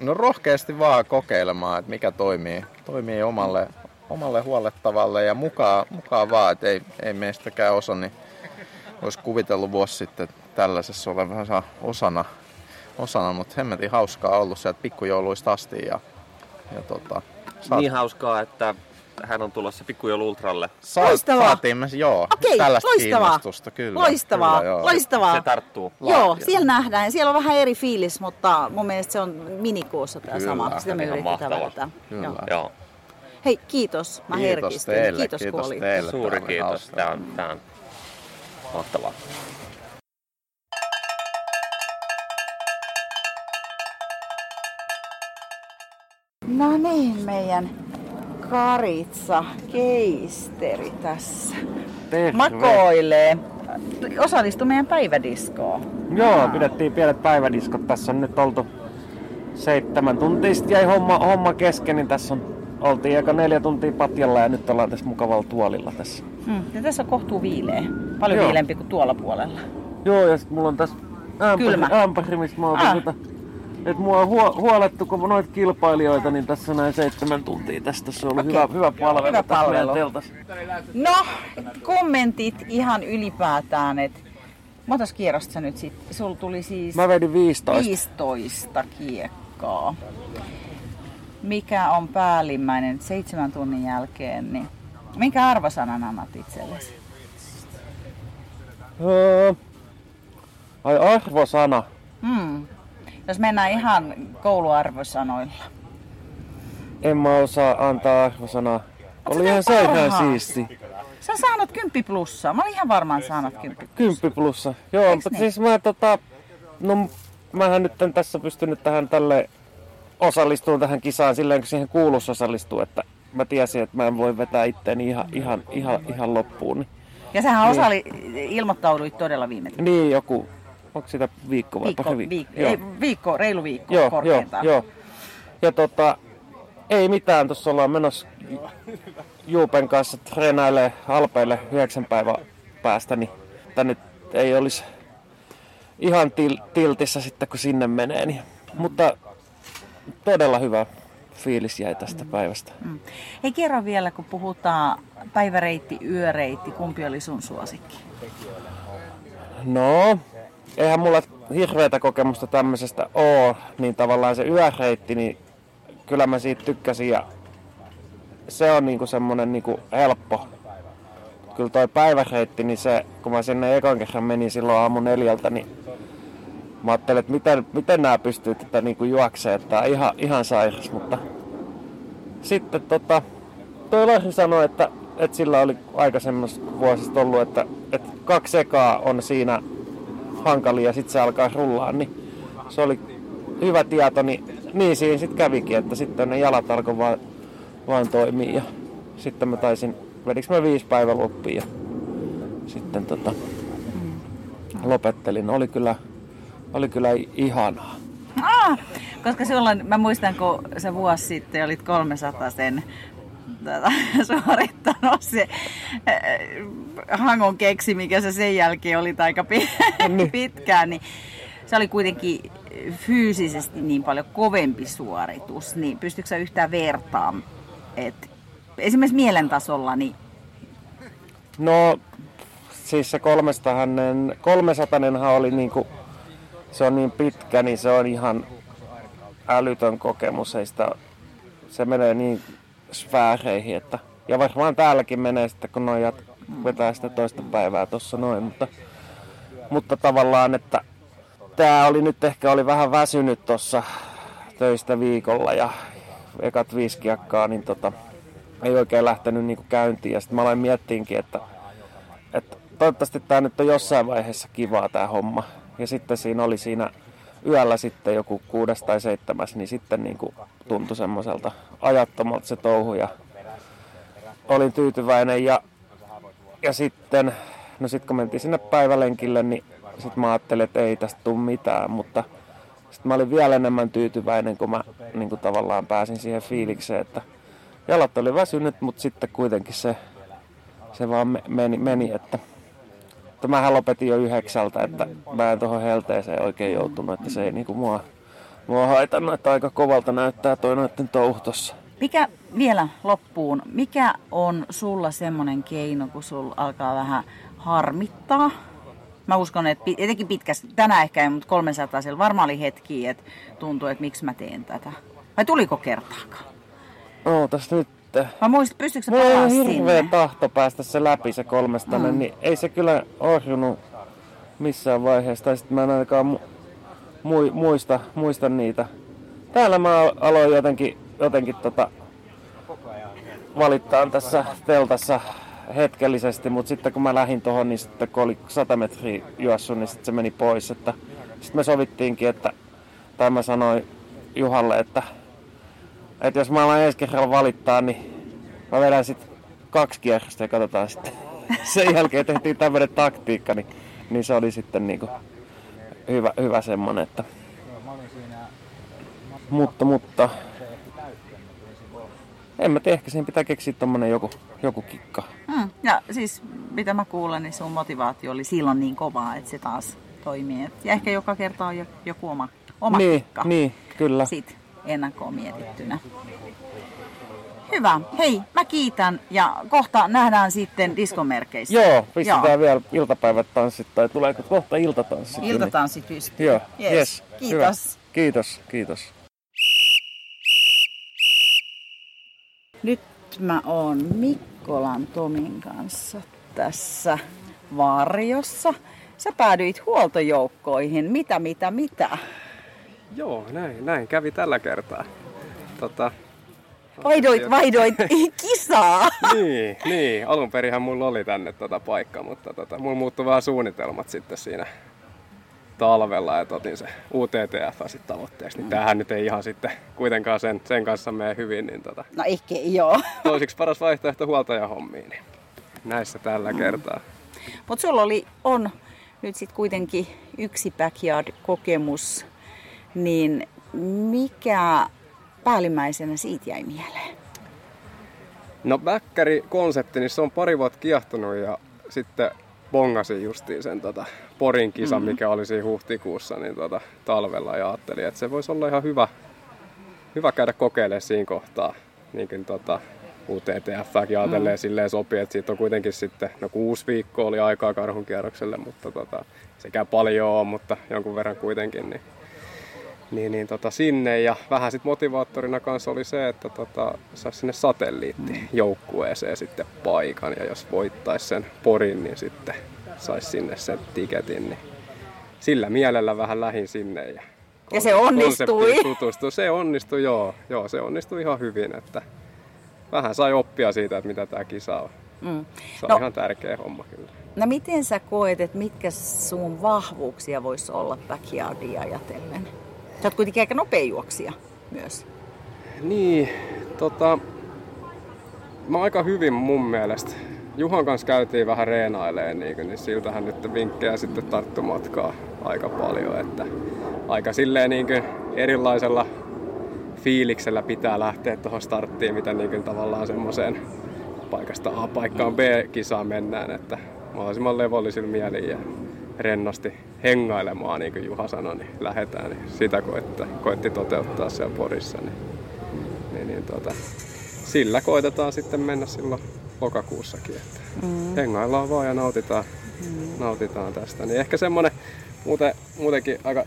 No rohkeasti vaan kokeilemaan, että mikä toimii, toimii omalle, omalle huolettavalle ja mukaan, mukaan vaan, että ei, ei meistäkään osa, niin olisi kuvitellut vuosi sitten tällaisessa olevansa osana, osana mutta hemmetin hauskaa ollut sieltä pikkujouluista asti ja, ja tota, saat- Niin hauskaa, että hän on tulossa pikkujoulu ultralle. Sa- Loistavaa. Saatiin me, joo, Okei, tällaista loistavaa. kiinnostusta, kyllä. Loistavaa, kyllä, joo. loistavaa. Se tarttuu. Joo, siellä nähdään. Ja Siellä on vähän eri fiilis, mutta mun mielestä se on minikoossa tämä Kyllä, sama. Sitä me yritetään välttää. Kyllä. Joo. Joo. Hei, kiitos. Mä Kiitos herkistyn. teille, kiitos, kun kiitos olit. teille. Suuri kiitos. Tämä on, tämä on mahtavaa. No niin, meidän Karitsa keisteri tässä. Makoilee. Osallistui meidän päivädiskoon. Joo, pidettiin pienet päivädiskot. Tässä on nyt oltu seitsemän tuntia. Sitten jäi homma, homma kesken, niin tässä on, oltiin aika neljä tuntia patjalla ja nyt ollaan tässä mukavalla tuolilla tässä. Hmm. Ja tässä on kohtuu viileä. Paljon Joo. viileämpi kuin tuolla puolella. Joo, ja sitten mulla on tässä ämpäri, ämpäri mistä mä otan Ah. sitä. Et mua on huo, huolettu, kun noita kilpailijoita, niin tässä näin seitsemän tuntia tästä. Se on ollut Okei. hyvä, hyvä palvelu. Hyvä palvelu. No, kommentit ihan ylipäätään, että montas kierrosta sä nyt sitten? Sulla tuli siis Mä vedin 15. 15 kiekkaa. Mikä on päällimmäinen seitsemän tunnin jälkeen, niin minkä arvosanan annat itsellesi? Öö, ai arvosana. Hmm. Jos mennään ihan kouluarvosanoilla. En mä osaa antaa arvosanaa. Oli ihan sairaan siisti. Sä saanut 10 plussaa. Mä olin ihan varmaan saanut 10 Kymppi plussa. Joo, mutta niin? siis mä tota, no mähän nyt en tässä pystynyt tähän tälle osallistumaan tähän kisaan silleen, kun siihen kuuluisi osallistua, että mä tiesin, että mä en voi vetää itteeni ihan, ihan, ihan, ihan loppuun. Ja sähän Niin. osali, ilmoittauduit todella viime niin joku, onko sitä viikko vai viikko, pari viikko, Joo. ei, viikko, reilu viikko joo, joo, korkeintaan. joo. Ja tota, ei mitään, tuossa ollaan menossa Juupen kanssa treenailee Alpeille yhdeksän päivän päästä, niin että nyt ei olisi ihan til, tiltissä sitten kun sinne menee. Niin. Mutta todella hyvä fiilis jäi tästä päivästä. Mm. Hei kerro vielä, kun puhutaan päiväreitti, yöreitti, kumpi oli sun suosikki? No, eihän mulla hirveätä kokemusta tämmöisestä oo, niin tavallaan se yöreitti, niin kyllä mä siitä tykkäsin ja se on niinku semmonen niinku helppo. Kyllä toi päiväreitti, niin se, kun mä sinne ekan kerran menin silloin aamu neljältä, niin mä ajattelin, että miten, miten nämä pystyy tätä niinku juokseen, että ihan, ihan sairas, mutta sitten tota, toi Lari sanoi, että, että sillä oli aikaisemmassa vuosista ollut, että, että kaksi ekaa on siinä hankalia ja sitten se alkaa rullaa, niin se oli hyvä tieto, niin, niin siinä sitten kävikin, että sitten ne jalat alkoi vaan, vaan toimia ja sitten mä taisin, vedikö mä viisi päivän loppiin ja sitten tota, lopettelin. Oli kyllä, oli kyllä ihanaa. Ah, koska silloin, mä muistan, kun se vuosi sitten olit 300 sen tätä, suorittanut se äh, hangon keksi, mikä se sen jälkeen oli aika pi- pitkään, niin se oli kuitenkin fyysisesti niin paljon kovempi suoritus, niin pystytkö sä yhtään vertaan, että esimerkiksi mielen tasolla, niin No, siis se 300, 300 oli niinku, se on niin pitkä, niin se on ihan älytön kokemus. Ei sitä, se menee niin sfääreihin, että, ja varmaan täälläkin menee sitten, kun noin jat, vetää sitä toista päivää tuossa noin, mutta, mutta tavallaan, että tämä oli nyt ehkä oli vähän väsynyt tuossa töistä viikolla ja ekat viisi kiekkaa, niin tota, ei oikein lähtenyt niinku käyntiin. Ja sitten mä aloin miettiinkin, että, että toivottavasti tämä nyt on jossain vaiheessa kivaa tämä homma. Ja sitten siinä oli siinä yöllä sitten joku kuudes tai seitsemäs, niin sitten niinku tuntui semmoiselta ajattomalta se touhu ja olin tyytyväinen. Ja, ja sitten, no sitten kun mentiin sinne päivälenkille, niin sitten mä ajattelin, että ei tästä tule mitään, mutta sitten mä olin vielä enemmän tyytyväinen, kun mä niin kuin tavallaan pääsin siihen fiilikseen, että jalat oli väsynyt, mutta sitten kuitenkin se, se vaan me- meni, meni että, että mähän lopetin jo yhdeksältä, että mä en tuohon helteeseen oikein joutunut, että se ei niinku mua, mua haitannut, että aika kovalta näyttää toi noitten touhu tossa. Mikä vielä loppuun, mikä on sulla semmoinen keino, kun sulla alkaa vähän harmittaa? Mä uskon, että etenkin pitkästi, tänään ehkä ei, mutta 300 siellä varmaan oli hetki, että tuntuu, että miksi mä teen tätä. Vai tuliko kertaakaan? Ootas nyt. Mä muistin, pystyykö on palaa hirveä sinne? tahto päästä se läpi se kolmestanen, Mm. niin ei se kyllä ohjunut missään vaiheessa. Tai sitten mä en ainakaan mu- mui- muista, muista niitä. Täällä mä aloin jotenkin, jotenkin tota, valittaa tässä teltassa hetkellisesti, mutta sitten kun mä lähdin tuohon, niin sitten kun oli 100 metriä juossut, niin sitten se meni pois. Että, sitten me sovittiinkin, että, tai mä sanoin Juhalle, että, että jos mä alan ensi kerralla valittaa, niin mä vedän sitten kaksi kierrosta ja katsotaan sitten. Sen jälkeen tehtiin tämmöinen taktiikka, niin, niin se oli sitten niinku hyvä, hyvä semmonen, että mutta, mutta en mä tiedä, ehkä siihen pitää keksiä tommonen joku, joku kikka. Mm. Ja siis mitä mä kuulen, niin sun motivaatio oli silloin niin kovaa, että se taas toimii. Ja ehkä joka kerta on jo- joku oma, oma niin, kikka niin, kyllä. sit ennakkoon mietittynä. Hyvä. Hei, mä kiitän ja kohta nähdään sitten diskomerkeissä. Joo, pistetään vielä iltapäivät tanssit, tai tuleeko kohta iltatanssit? niin- Iltatanssit pystyy. Joo, Yes. yes. Kiitos. Hyvä. Kiitos, kiitos. Nyt mä oon Mikkolan Tomin kanssa tässä varjossa. Sä päädyit huoltojoukkoihin. Mitä, mitä, mitä? Joo, näin, näin kävi tällä kertaa. Tota, Vaihdoit, vaihdoit kisaa. niin, niin, alun perinhän mulla oli tänne tota paikka, mutta tota, mulla muuttui vähän suunnitelmat sitten siinä talvella, että otin se UTTF sitten tavoitteeksi. Niin tämähän nyt ei ihan sitten kuitenkaan sen, sen kanssa mene hyvin, niin tota, No ehkä joo. toisiksi paras vaihtoehto huoltajahommiin. Niin näissä tällä kertaa. Mutta sulla oli, on nyt sitten kuitenkin yksi backyard-kokemus, niin mikä päällimmäisenä siitä jäi mieleen? No konsepti niin se on pari vuotta kiehtonut ja sitten bongasin justiin sen tota, Porin kisan, Mhm. mikä oli siinä huhtikuussa niin tota, talvella ja ajattelin, että se voisi olla ihan hyvä, hyvä käydä kokeilemaan siinä kohtaa. Niin kuin tota, UTTFkin ajatelleen Mm. silleen sopii, että siitä on kuitenkin sitten, no kuusi viikkoa oli aikaa karhunkierrokselle, mutta tota, sekä paljon on, mutta jonkun verran kuitenkin, niin niin, niin tota, sinne ja vähän sit motivaattorina kanssa oli se, että tota, saisi sinne satelliittijoukkueeseen sitten paikan ja jos voittaisi sen porin, niin sitten saisi sinne sen tiketin. Niin sillä mielellä vähän lähin sinne ja Ja se onnistui. tutustui. Se onnistui, joo. joo. se onnistui ihan hyvin, että vähän sai oppia siitä, että mitä tämä kisa on. Mm. Se on No. ihan tärkeä homma kyllä. No miten sä koet, että mitkä sun vahvuuksia voisi olla backyardia ajatellen? Sä oot kuitenkin aika nopea juoksija myös. Niin, tota, mä aika hyvin mun mielestä. Juhan kanssa käytiin vähän reenaileen, niin, niin siltähän nyt vinkkejä sitten tarttumatkaa aika paljon. Että aika silleen niin kuin erilaisella fiiliksellä pitää lähteä tuohon starttiin, mitä niin kuin tavallaan semmoiseen paikasta A paikkaan B-kisaan mennään, että mahdollisimman levollisilla mielin ja rennosti hengailemaan, niin kuin Juha sanoi, niin lähdetään. Niin sitä koetti, koetti toteuttaa siellä Porissa. Niin, niin, niin tota, sillä koitetaan sitten mennä silloin lokakuussakin. Että Mm. Hengaillaan vaan ja nautitaan, nautitaan tästä. Niin ehkä semmonen muuten, muutenkin aika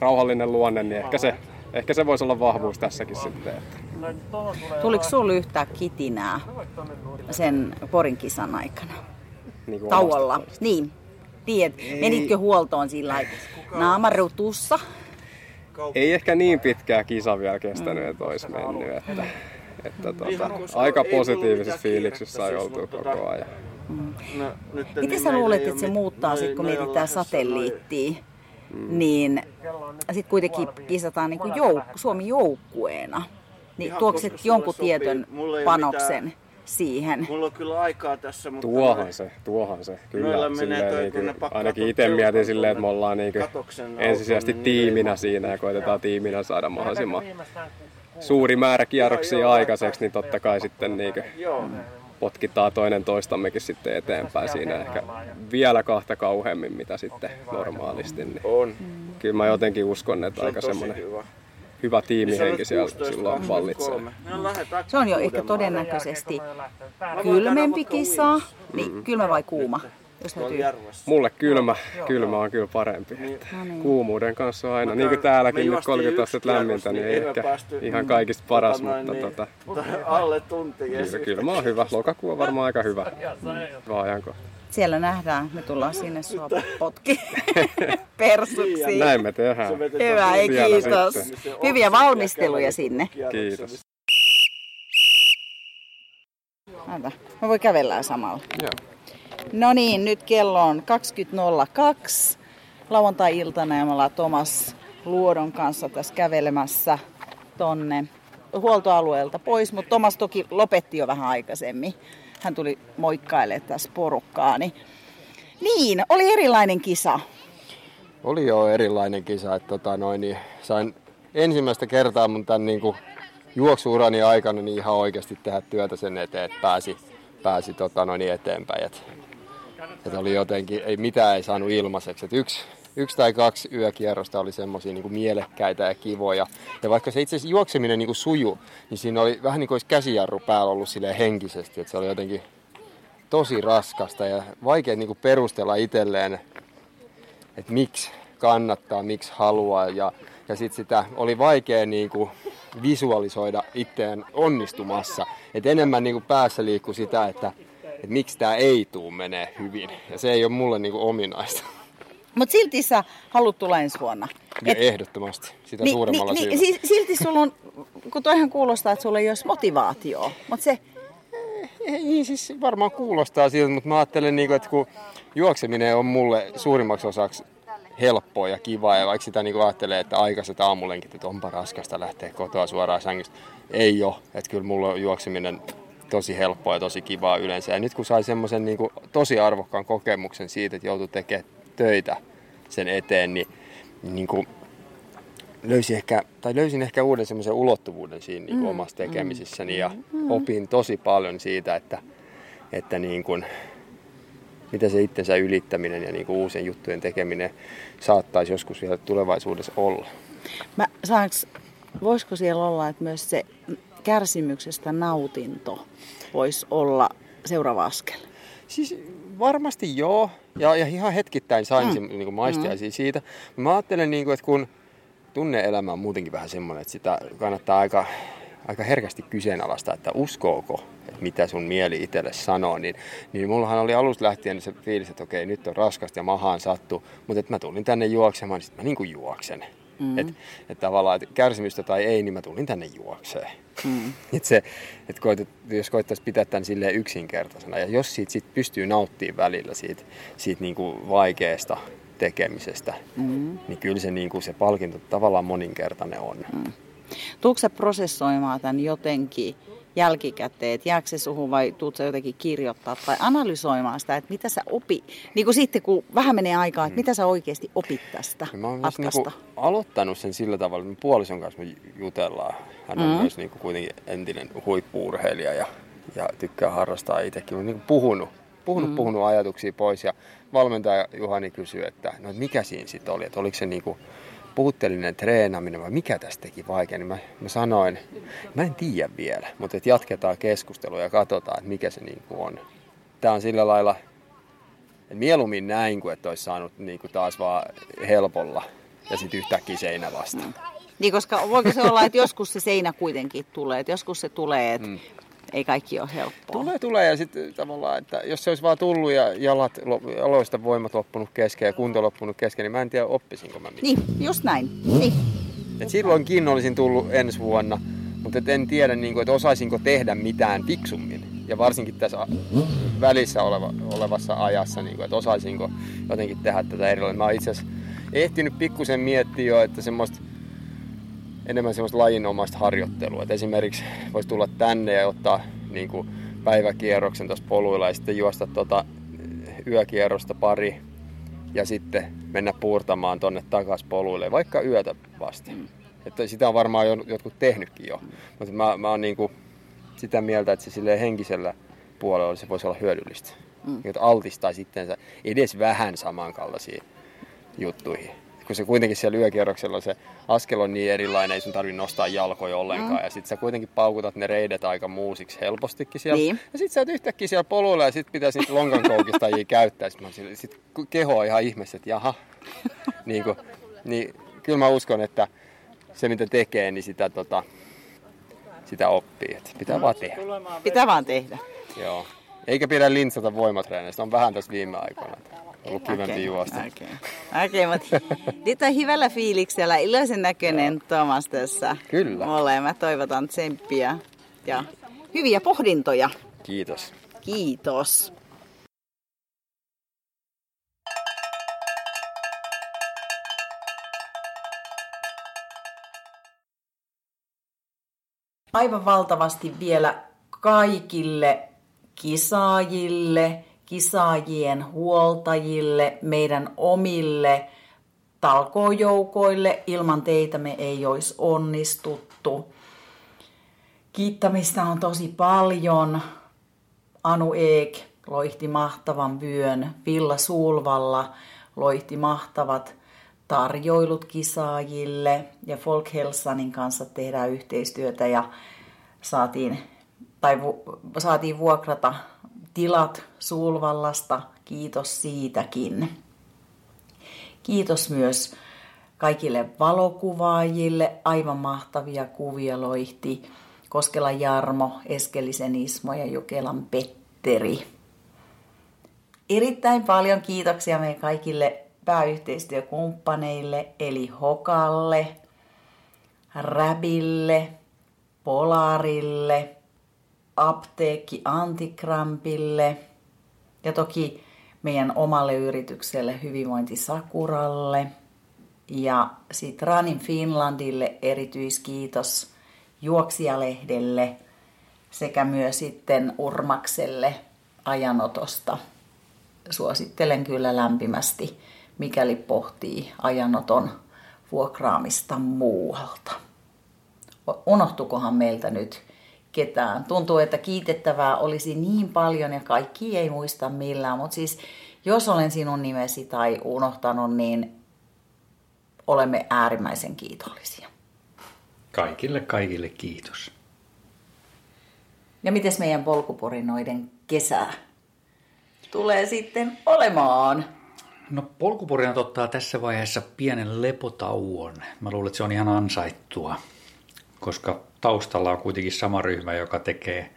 rauhallinen luonne, niin ehkä se, ehkä se voisi olla vahvuus tässäkin sitten. Että Tuliko sulla yhtään kitinää sen Porin kisan aikana? niin Tauolla. Niin. Tiedät, menitkö huoltoon sillä lailla naamarutussa? Ei ehkä niin pitkää kisa vielä kestänyt, että olisi mennyt. Että, että tota, aika positiivisessa fiiliksissä sai oltua koko ajan. Miten sä luulet, että se muuttaa sitten, kun mietitään satelliittia? Niin sitten kuitenkin kisataan niin kuin jouk- Suomi joukkueena. Niin sulle jonkun sopii. tietyn ei panoksen mitään- siihen? Mulla on kyllä aikaa tässä, mutta... Tuohan se, tuohan se. Meillä Kyllä, menee silleen, toi, niin kun ne ainakin itse mietin silleen, että me ollaan niin ensisijaisesti niin tiiminä mahdu. siinä ja koitetaan tiiminä saada mahdollisimman suuri määrä kierroksia aikaiseksi, niin totta kai sitten niin kuin potkitaan toinen toistammekin sitten eteenpäin siinä ehkä vielä kahta kauheammin mitä sitten normaalisti. Niin on. Kyllä mä jotenkin uskon, että Se on aika semmoinen hyvä. tiimihenki Niin siellä 16, silloin vallitsee. Se on jo ehkä todennäköisesti kylmempi kisa. Niin, kylmä vai kuuma? Jos täytyy... Mulle kylmä, kylmä on kyllä parempi. Että No niin. Kuumuuden kanssa on aina, niin kuin täälläkin nyt juostiin 30 yksi astetta lämmintä, niin niin ei ehkä ihan mm, kaikista paras, tota noin mutta niin, tota, alle tunti. kyllä, kyllä mä oon hyvä. Lokakuu on varmaan aika hyvä. Hyvä ajankohta. Siellä nähdään, me tullaan sinne sua potki persuksi. Näin me tehdään. Hyvä, ei kiitos. Hyviä valmisteluja sinne. Kiitos. Näitä. Me voi kävellä samalla. Joo. No niin, nyt kello on 20.02 lauantai-iltana ja me ollaan Tomas Luodon kanssa tässä kävelemässä tonne huoltoalueelta pois, mutta Tomas toki lopetti jo vähän aikaisemmin. Hän tuli moikkailemaan tässä porukkaa. Niin, niin oli erilainen kisa. Oli jo erilainen kisa, että tota noin, niin sain ensimmäistä kertaa mun tämän niin kuin juoksuurani aikana niin ihan oikeasti tehdä työtä sen eteen, että pääsi, pääsi tota noin, eteenpäin. Et, et oli jotenkin, ei mitään ei saanut ilmaiseksi. Et yksi, yksi tai kaksi yökierrosta oli semmoisia niin mielekkäitä ja kivoja. Ja vaikka se itse asiassa juokseminen niin kuin suju, niin siinä oli vähän niin kuin olisi käsijarru päällä ollut silleen henkisesti. Että se oli jotenkin tosi raskasta ja vaikea niin kuin perustella itselleen, että miksi kannattaa, miksi haluaa. Ja, ja sitten sitä oli vaikea niin kuin visualisoida itseään onnistumassa. Et enemmän niin kuin päässä liikkuu sitä, että, että miksi tämä ei tuu menee hyvin. Ja se ei ole mulle niin kuin ominaista. Mutta silti sä haluat tulla ensi vuonna. Ja ehdottomasti, sitä Ni, suuremmalla ni, syyllä. ni, si- silti sulla on, kun toihan kuulostaa, että sulla ei olisi motivaatio. Mutta se, Ei, siis varmaan kuulostaa siltä, mutta mä ajattelen, niin kuin, että kun juokseminen on mulle suurimmaksi osaksi helppoa ja kivaa, ja vaikka sitä niin kuin ajattelee, että aikaiset aamulenkit, että onpa raskasta lähteä kotoa suoraan sängystä, ei ole. Että kyllä mulla on juokseminen tosi helppoa ja tosi kivaa yleensä. Ja nyt kun sai semmoisen niin tosi arvokkaan kokemuksen siitä, että joutui tekemään töitä sen eteen, niin, niin kuin, löysin ehkä, tai löysin ehkä uuden semmoisen ulottuvuuden siinä niin kuin Mm, omassa tekemisessäni ja mm. opin tosi paljon siitä, että, että niin kuin, mitä se itsensä ylittäminen ja niin kuin uusien juttujen tekeminen saattaisi joskus vielä tulevaisuudessa olla. mä, saanko, voisiko siellä olla, että myös se kärsimyksestä nautinto voisi olla seuraava askel? Siis varmasti joo, ja, ja ihan hetkittäin sain Mm. niin kuin maistiaisia Mm. siitä. Mä ajattelen, niin kuin, että kun tunne-elämä on muutenkin vähän semmoinen, että sitä kannattaa aika, aika herkästi kyseenalaistaa, että uskooko, että mitä sun mieli itselle sanoo, niin, niin mullahan oli alusta lähtien se fiilis, että okei, nyt on raskasta ja mahaan sattu, mutta että mä tulin tänne juoksemaan, niin sitten mä niin kuin juoksen. Mm. Mm. Että et tavallaan, että kärsimystä tai ei, niin mä tulin tänne juokseen. Mm. Et se, et koetet, jos koettaisiin pitää tämän silleen yksinkertaisena ja jos siitä sit pystyy nauttimaan välillä siitä, siitä niinku vaikeasta tekemisestä, Mm. niin kyllä se, niinku se palkinto tavallaan moninkertainen on. Mm. Tuutko sä prosessoimaan tämän jotenkin jälkikäteen, että jääkö se suhun vai tuut sä jotenkin kirjoittaa tai analysoimaan sitä, että mitä sä opi, niin kuin sitten kun vähän menee aikaa, että mitä sä oikeasti opit tästä Ja mä oon niinku aloittanut sen sillä tavalla, että puolison kanssa me jutellaan. Hän on Mm. mm. myös niinku kuitenkin entinen huippuurheilija ja, ja tykkää harrastaa itsekin. Mä oon niinku puhunut, puhunut, Mm. mm. puhunut ajatuksia pois ja valmentaja Juhani kysyi, että no mikä siinä sitten oli, että oliko se niinku puutteellinen treenaaminen vai mikä tästä teki vaikea, niin mä, mä sanoin, mä en tiedä vielä, mutta että jatketaan keskustelua ja katsotaan, että mikä se niinku on. Tämä on sillä lailla, että mieluummin näin kuin että olisi saanut niinku taas vaan helpolla ja sitten yhtäkkiä seinä vastaan. Niin, koska voiko se olla, että joskus se seinä kuitenkin tulee, että joskus se tulee, että mm. Ei kaikki ole helppoa. Tulee, tulee ja sitten tavallaan, että jos se olisi vaan tullut ja jalat, lo- jaloista voimat loppunut kesken ja kunto loppunut kesken, niin mä en tiedä oppisinko mä mitään. Niin, just näin. Niin. Et silloinkin olisin tullut ensi vuonna, mutta et en tiedä, niin kuin, että osaisinko tehdä mitään fiksummin. Ja varsinkin tässä välissä oleva, olevassa ajassa, niin kuin, että osaisinko jotenkin tehdä tätä erilainen. Mä oon itse asiassa ehtinyt pikkusen miettiä jo, että semmoista enemmän semmoista lajinomaista harjoittelua. Et esimerkiksi voisi tulla tänne ja ottaa niin kuin päiväkierroksen tuossa poluilla ja sitten juosta tota yökierrosta pari ja sitten mennä puurtamaan tonne takas poluille, vaikka yötä vasten. Että sitä on varmaan jo, jotkut tehnytkin jo, mutta mä, mä oon niinku sitä mieltä, että se silleen henkisellä puolella se voisi olla hyödyllistä. Mm. Että altistaisi itsensä edes vähän samankaltaisiin juttuihin. Kun se kuitenkin siellä yökierroksella se askel on niin erilainen, ei sun tarvi nostaa jalkoja ollenkaan. Mm. Ja sit sä kuitenkin paukutat ne reidet aika muusiksi helpostikin siellä. Niin. Ja sit sä oot yhtäkkiä siellä poluilla ja sit pitää sit lonkankoukistajia käyttää. Sit, mä sille- sit keho on ihan ihmeessä, että jaha. niin, kuin, niin kyllä mä uskon, että se mitä tekee, niin sitä, tota, sitä oppii. Et pitää vaan tehdä. Pitää vaan tehdä. Joo. Eikä pidä lintsata voimatreeneistä. On vähän tässä viime aikoina. Ollut kivempi Okei, juosta. okei. Okei, mutta nyt on hyvällä fiiliksellä, iloisen näköinen Tuomas tässä. Kyllä. Molemmat toivotan tsemppiä ja hyviä pohdintoja. Kiitos. Kiitos. Aivan valtavasti vielä kaikille kisaajille, kisaajien huoltajille, meidän omille talkojoukoille. Ilman teitä me ei olisi onnistuttu. Kiittämistä on tosi paljon. Anu Eek loihti mahtavan vyön. Villa Suulvalla loihti mahtavat tarjoilut kisaajille. Ja Folkhelsanin kanssa tehdään yhteistyötä ja saatiin, tai vu, saatiin vuokrata tilat Suulvallasta. Kiitos siitäkin. Kiitos myös kaikille valokuvaajille. Aivan mahtavia kuvia loihti Koskelan Jarmo, Eskelisen Ismo ja Jokelan Petteri. Erittäin paljon kiitoksia meidän kaikille pääyhteistyökumppaneille eli Hokalle, Räbille, Polarille, Apteekki Antikrampille ja toki meidän omalle yritykselle Hyvinvointi Sakuralle ja sitten Ranin Finlandille erityiskiitos Juoksijalehdelle sekä myös sitten Urmakselle ajanotosta. Suosittelen kyllä lämpimästi, mikäli pohtii ajanoton vuokraamista muualta. Unohtukohan meiltä nyt ketään? Tuntuu, että kiitettävää olisi niin paljon ja kaikki ei muista millään, mutta siis jos olen sinun nimesi tai unohtanut, niin olemme äärimmäisen kiitollisia. Kaikille, kaikille kiitos. Ja miten meidän polkuporinoiden kesä tulee sitten olemaan? No polkuporinat ottaa tässä vaiheessa pienen lepotauon. Mä luulen, että se on ihan ansaittua, koska taustalla on kuitenkin sama ryhmä, joka tekee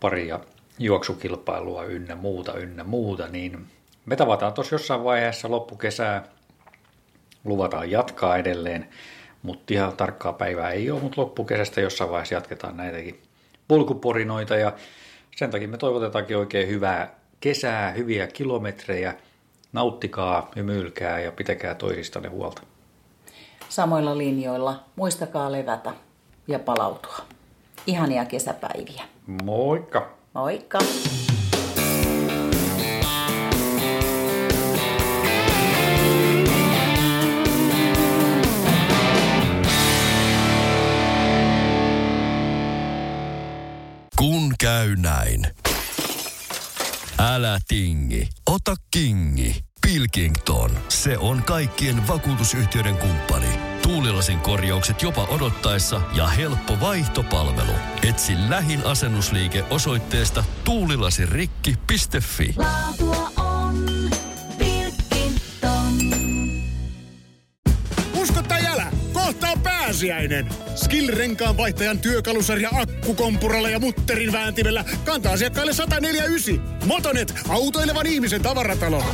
paria juoksukilpailua ynnä muuta, ynnä muuta, niin me tavataan tuossa jossain vaiheessa loppukesää, luvataan jatkaa edelleen, mutta ihan tarkkaa päivää ei ole, mutta loppukesästä jossain vaiheessa jatketaan näitäkin pulkuporinoita ja sen takia me toivotetaankin oikein hyvää kesää, hyviä kilometrejä, nauttikaa, hymyilkää ja pitäkää toisistanne huolta. Samoilla linjoilla. Muistakaa levätä ja palautua. Ihania kesäpäiviä. Moikka! Moikka! Kun käy näin. Älä tingi, ota kingi. Pilkington, se on kaikkien vakuutusyhtiöiden kumppani. Tuulilasin korjaukset jopa odottaessa ja helppo vaihtopalvelu. Etsi lähin asennusliike osoitteesta tuulilasirikki.fi. Laatua on Pilkington. Usko tai älä, kohta on pääsiäinen. Skill-renkaan vaihtajan työkalusarja akkukompuralla ja mutterin vääntimellä kantaa asiakkaille 149. Motonet, autoilevan ihmisen tavaratalo.